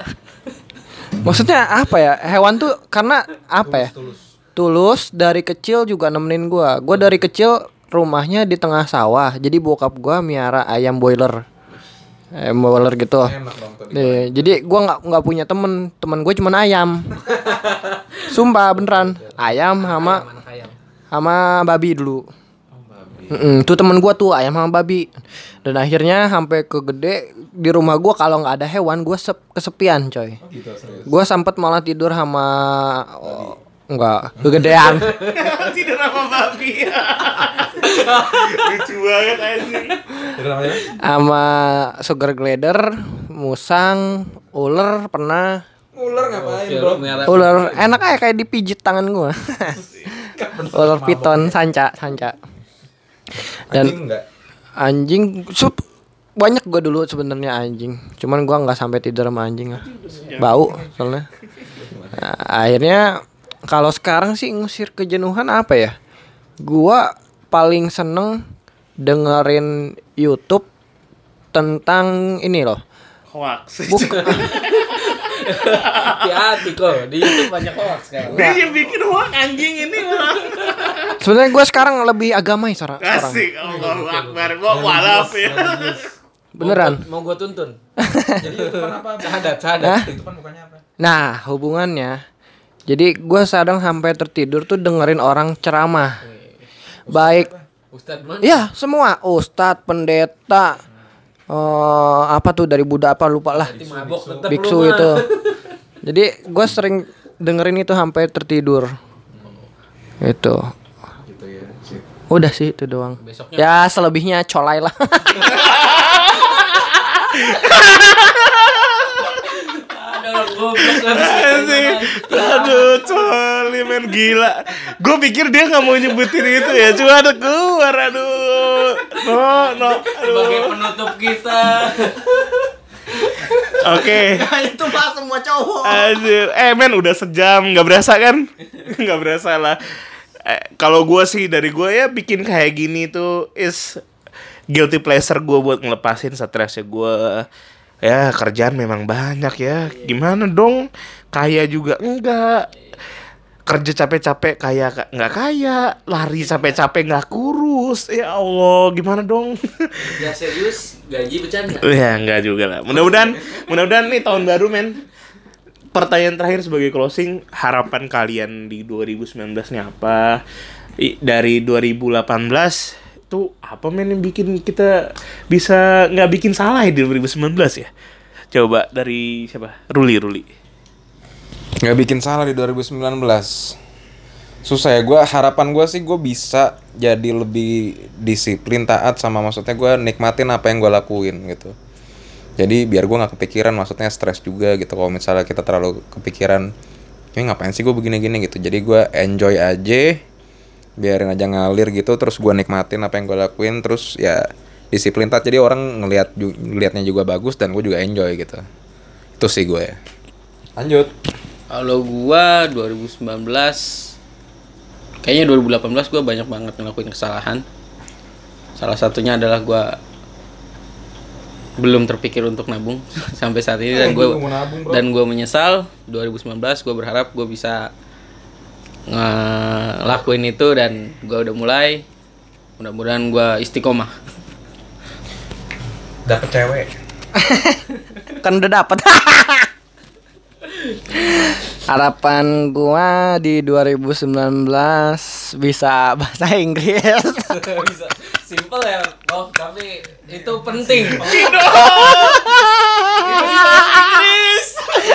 Maksudnya apa ya? Hewan tuh karena apa ya? Tulus dari kecil juga nemenin gua. Gua dari kecil rumahnya di tengah sawah. Jadi bokap gua miara ayam boiler. Ayam boiler gitu. Nih, jadi gua nggak nggak punya temen. Temen gue cuman ayam. Sumpah beneran. Ayam sama sama babi dulu. Mm-mm, tuh temen gua tuh ayam sama babi. Dan akhirnya sampai ke gede di rumah gua kalau nggak ada hewan gua sep- kesepian coy. Gua sempet malah tidur sama oh, enggak kegedean. Tidur sama babi. Lucu banget sama sugar glider musang ular pernah. Ular ngapain, bro? ular enak aja kayak dipijit tangan gua. Ular piton sanca sanca dan Anjing enggak? anjing sup banyak gua dulu sebenarnya anjing cuman gua nggak sampai tidur sama anjing ah. bau soalnya Nah, akhirnya kalau sekarang sih ngusir kejenuhan apa ya gua paling seneng dengerin YouTube tentang ini loh Hoax. hati-hati kok. Di YouTube banyak hoax sekarang. Dia yang bikin hoax anjing ini mah. sebenarnya gua sekarang lebih agamai sekarang sekarang. Asik. Allahu Akbar. Gua walaf ya. beneran Mau gua tuntun. Jadi itu kan apa? Sahadat. Hah? Itu kan bukannya apa? Nah, hubungannya jadi gua kadang sampai tertidur tuh dengerin orang ceramah. Baik, Ustadz mana? ya semua ustadz, pendeta, eh apa tuh dari Buddha apa lupa lah, biksu itu. Jadi gua sering dengerin itu sampai tertidur. Itu. Gitu ya. Udah sih itu doang. Besoknya- Ya selebihnya colai lah. Goblok. Aduh, coli men gila. Gue pikir dia nggak mau nyebutin itu ya, cuma ada keluar. Aduh, no, no. sebagai penutup kita. Oke. itu pas semua cowok. Anjir. Eh men udah sejam nggak berasa kan? Nggak berasa lah. Eh, kalau gue sih dari gue ya bikin kayak gini tuh is guilty pleasure gue buat ngelepasin stresnya gue. Ya kerjaan memang banyak ya. Gimana dong? Kaya juga enggak. Kerja capek-capek kaya ka- nggak kaya, lari capek-capek nggak kurus. Ya Allah, gimana dong? Ya serius, gaji bercanda. Ya enggak juga lah. Mudah-mudahan mudah-mudahan nih tahun baru men. Pertanyaan terakhir sebagai closing, harapan kalian di 2019 nih apa? Dari 2018 tuh apa men yang bikin kita bisa nggak bikin salah ya di 2019 ya? Coba dari siapa? Ruli Ruli. nggak bikin salah di 2019 susah ya gue harapan gue sih gue bisa jadi lebih disiplin taat sama maksudnya gue nikmatin apa yang gue lakuin gitu jadi biar gue nggak kepikiran maksudnya stres juga gitu kalau misalnya kita terlalu kepikiran ini ngapain sih gue begini-gini gitu jadi gue enjoy aja biarin aja ngalir gitu terus gue nikmatin apa yang gue lakuin terus ya disiplin tat jadi orang ngelihat ngelihatnya juga bagus dan gue juga enjoy gitu. Itu sih gue ya. Lanjut. Kalau gua 2019 kayaknya 2018 gua banyak banget ngelakuin kesalahan. Salah satunya adalah gua belum terpikir untuk nabung sampai saat ini dan gua dan gua menyesal. 2019 gua berharap gua bisa ngelakuin itu dan gua udah mulai mudah-mudahan gua istiqomah. dapet cewek? Kan udah dapat harapan gua di 2019 bisa bahasa Inggris. Bisa. Simple ya oh tapi itu penting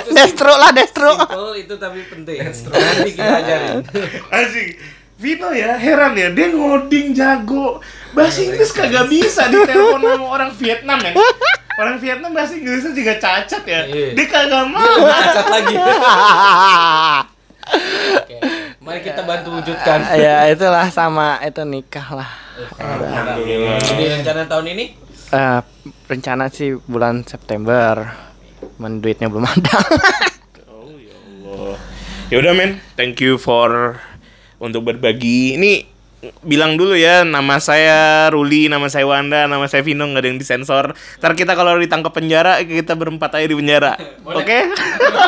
destro lah destro simple itu tapi penting nanti kita ajarin Asik. Vino ya, heran ya, dia ngoding jago. Bahasa Inggris kagak bisa di telepon sama orang Vietnam ya. Orang Vietnam bahasa Inggrisnya juga cacat ya. Iya. Dia kagak mau. cacat lagi Oke, mari kita bantu wujudkan ya itulah sama itu nikah lah Alhamdulillah. jadi rencana tahun ini Eh, rencana sih bulan September Men duitnya belum ada Ya udah men, thank you for untuk berbagi. Ini bilang dulu ya nama saya Ruli, nama saya Wanda, nama saya Vino nggak ada yang disensor. Ntar kita kalau ditangkap penjara kita berempat aja di penjara. Oke?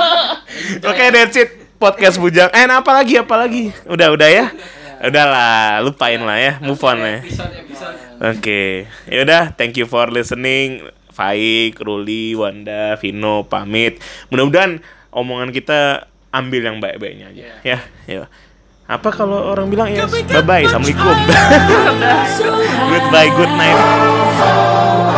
Oke, that's it. Podcast bujang. Eh, nah, apa lagi? Apa lagi? Udah, udah ya. Udahlah, lupain lah ya, move on lah ya. Oke, yaudah, thank you for listening. Faik, Ruli, Wanda, Vino, pamit. Mudah-mudahan omongan kita ambil yang baik-baiknya aja. Ya, ya. Apa kalau orang bilang ya, bye bye, assalamualaikum. Goodbye, good night.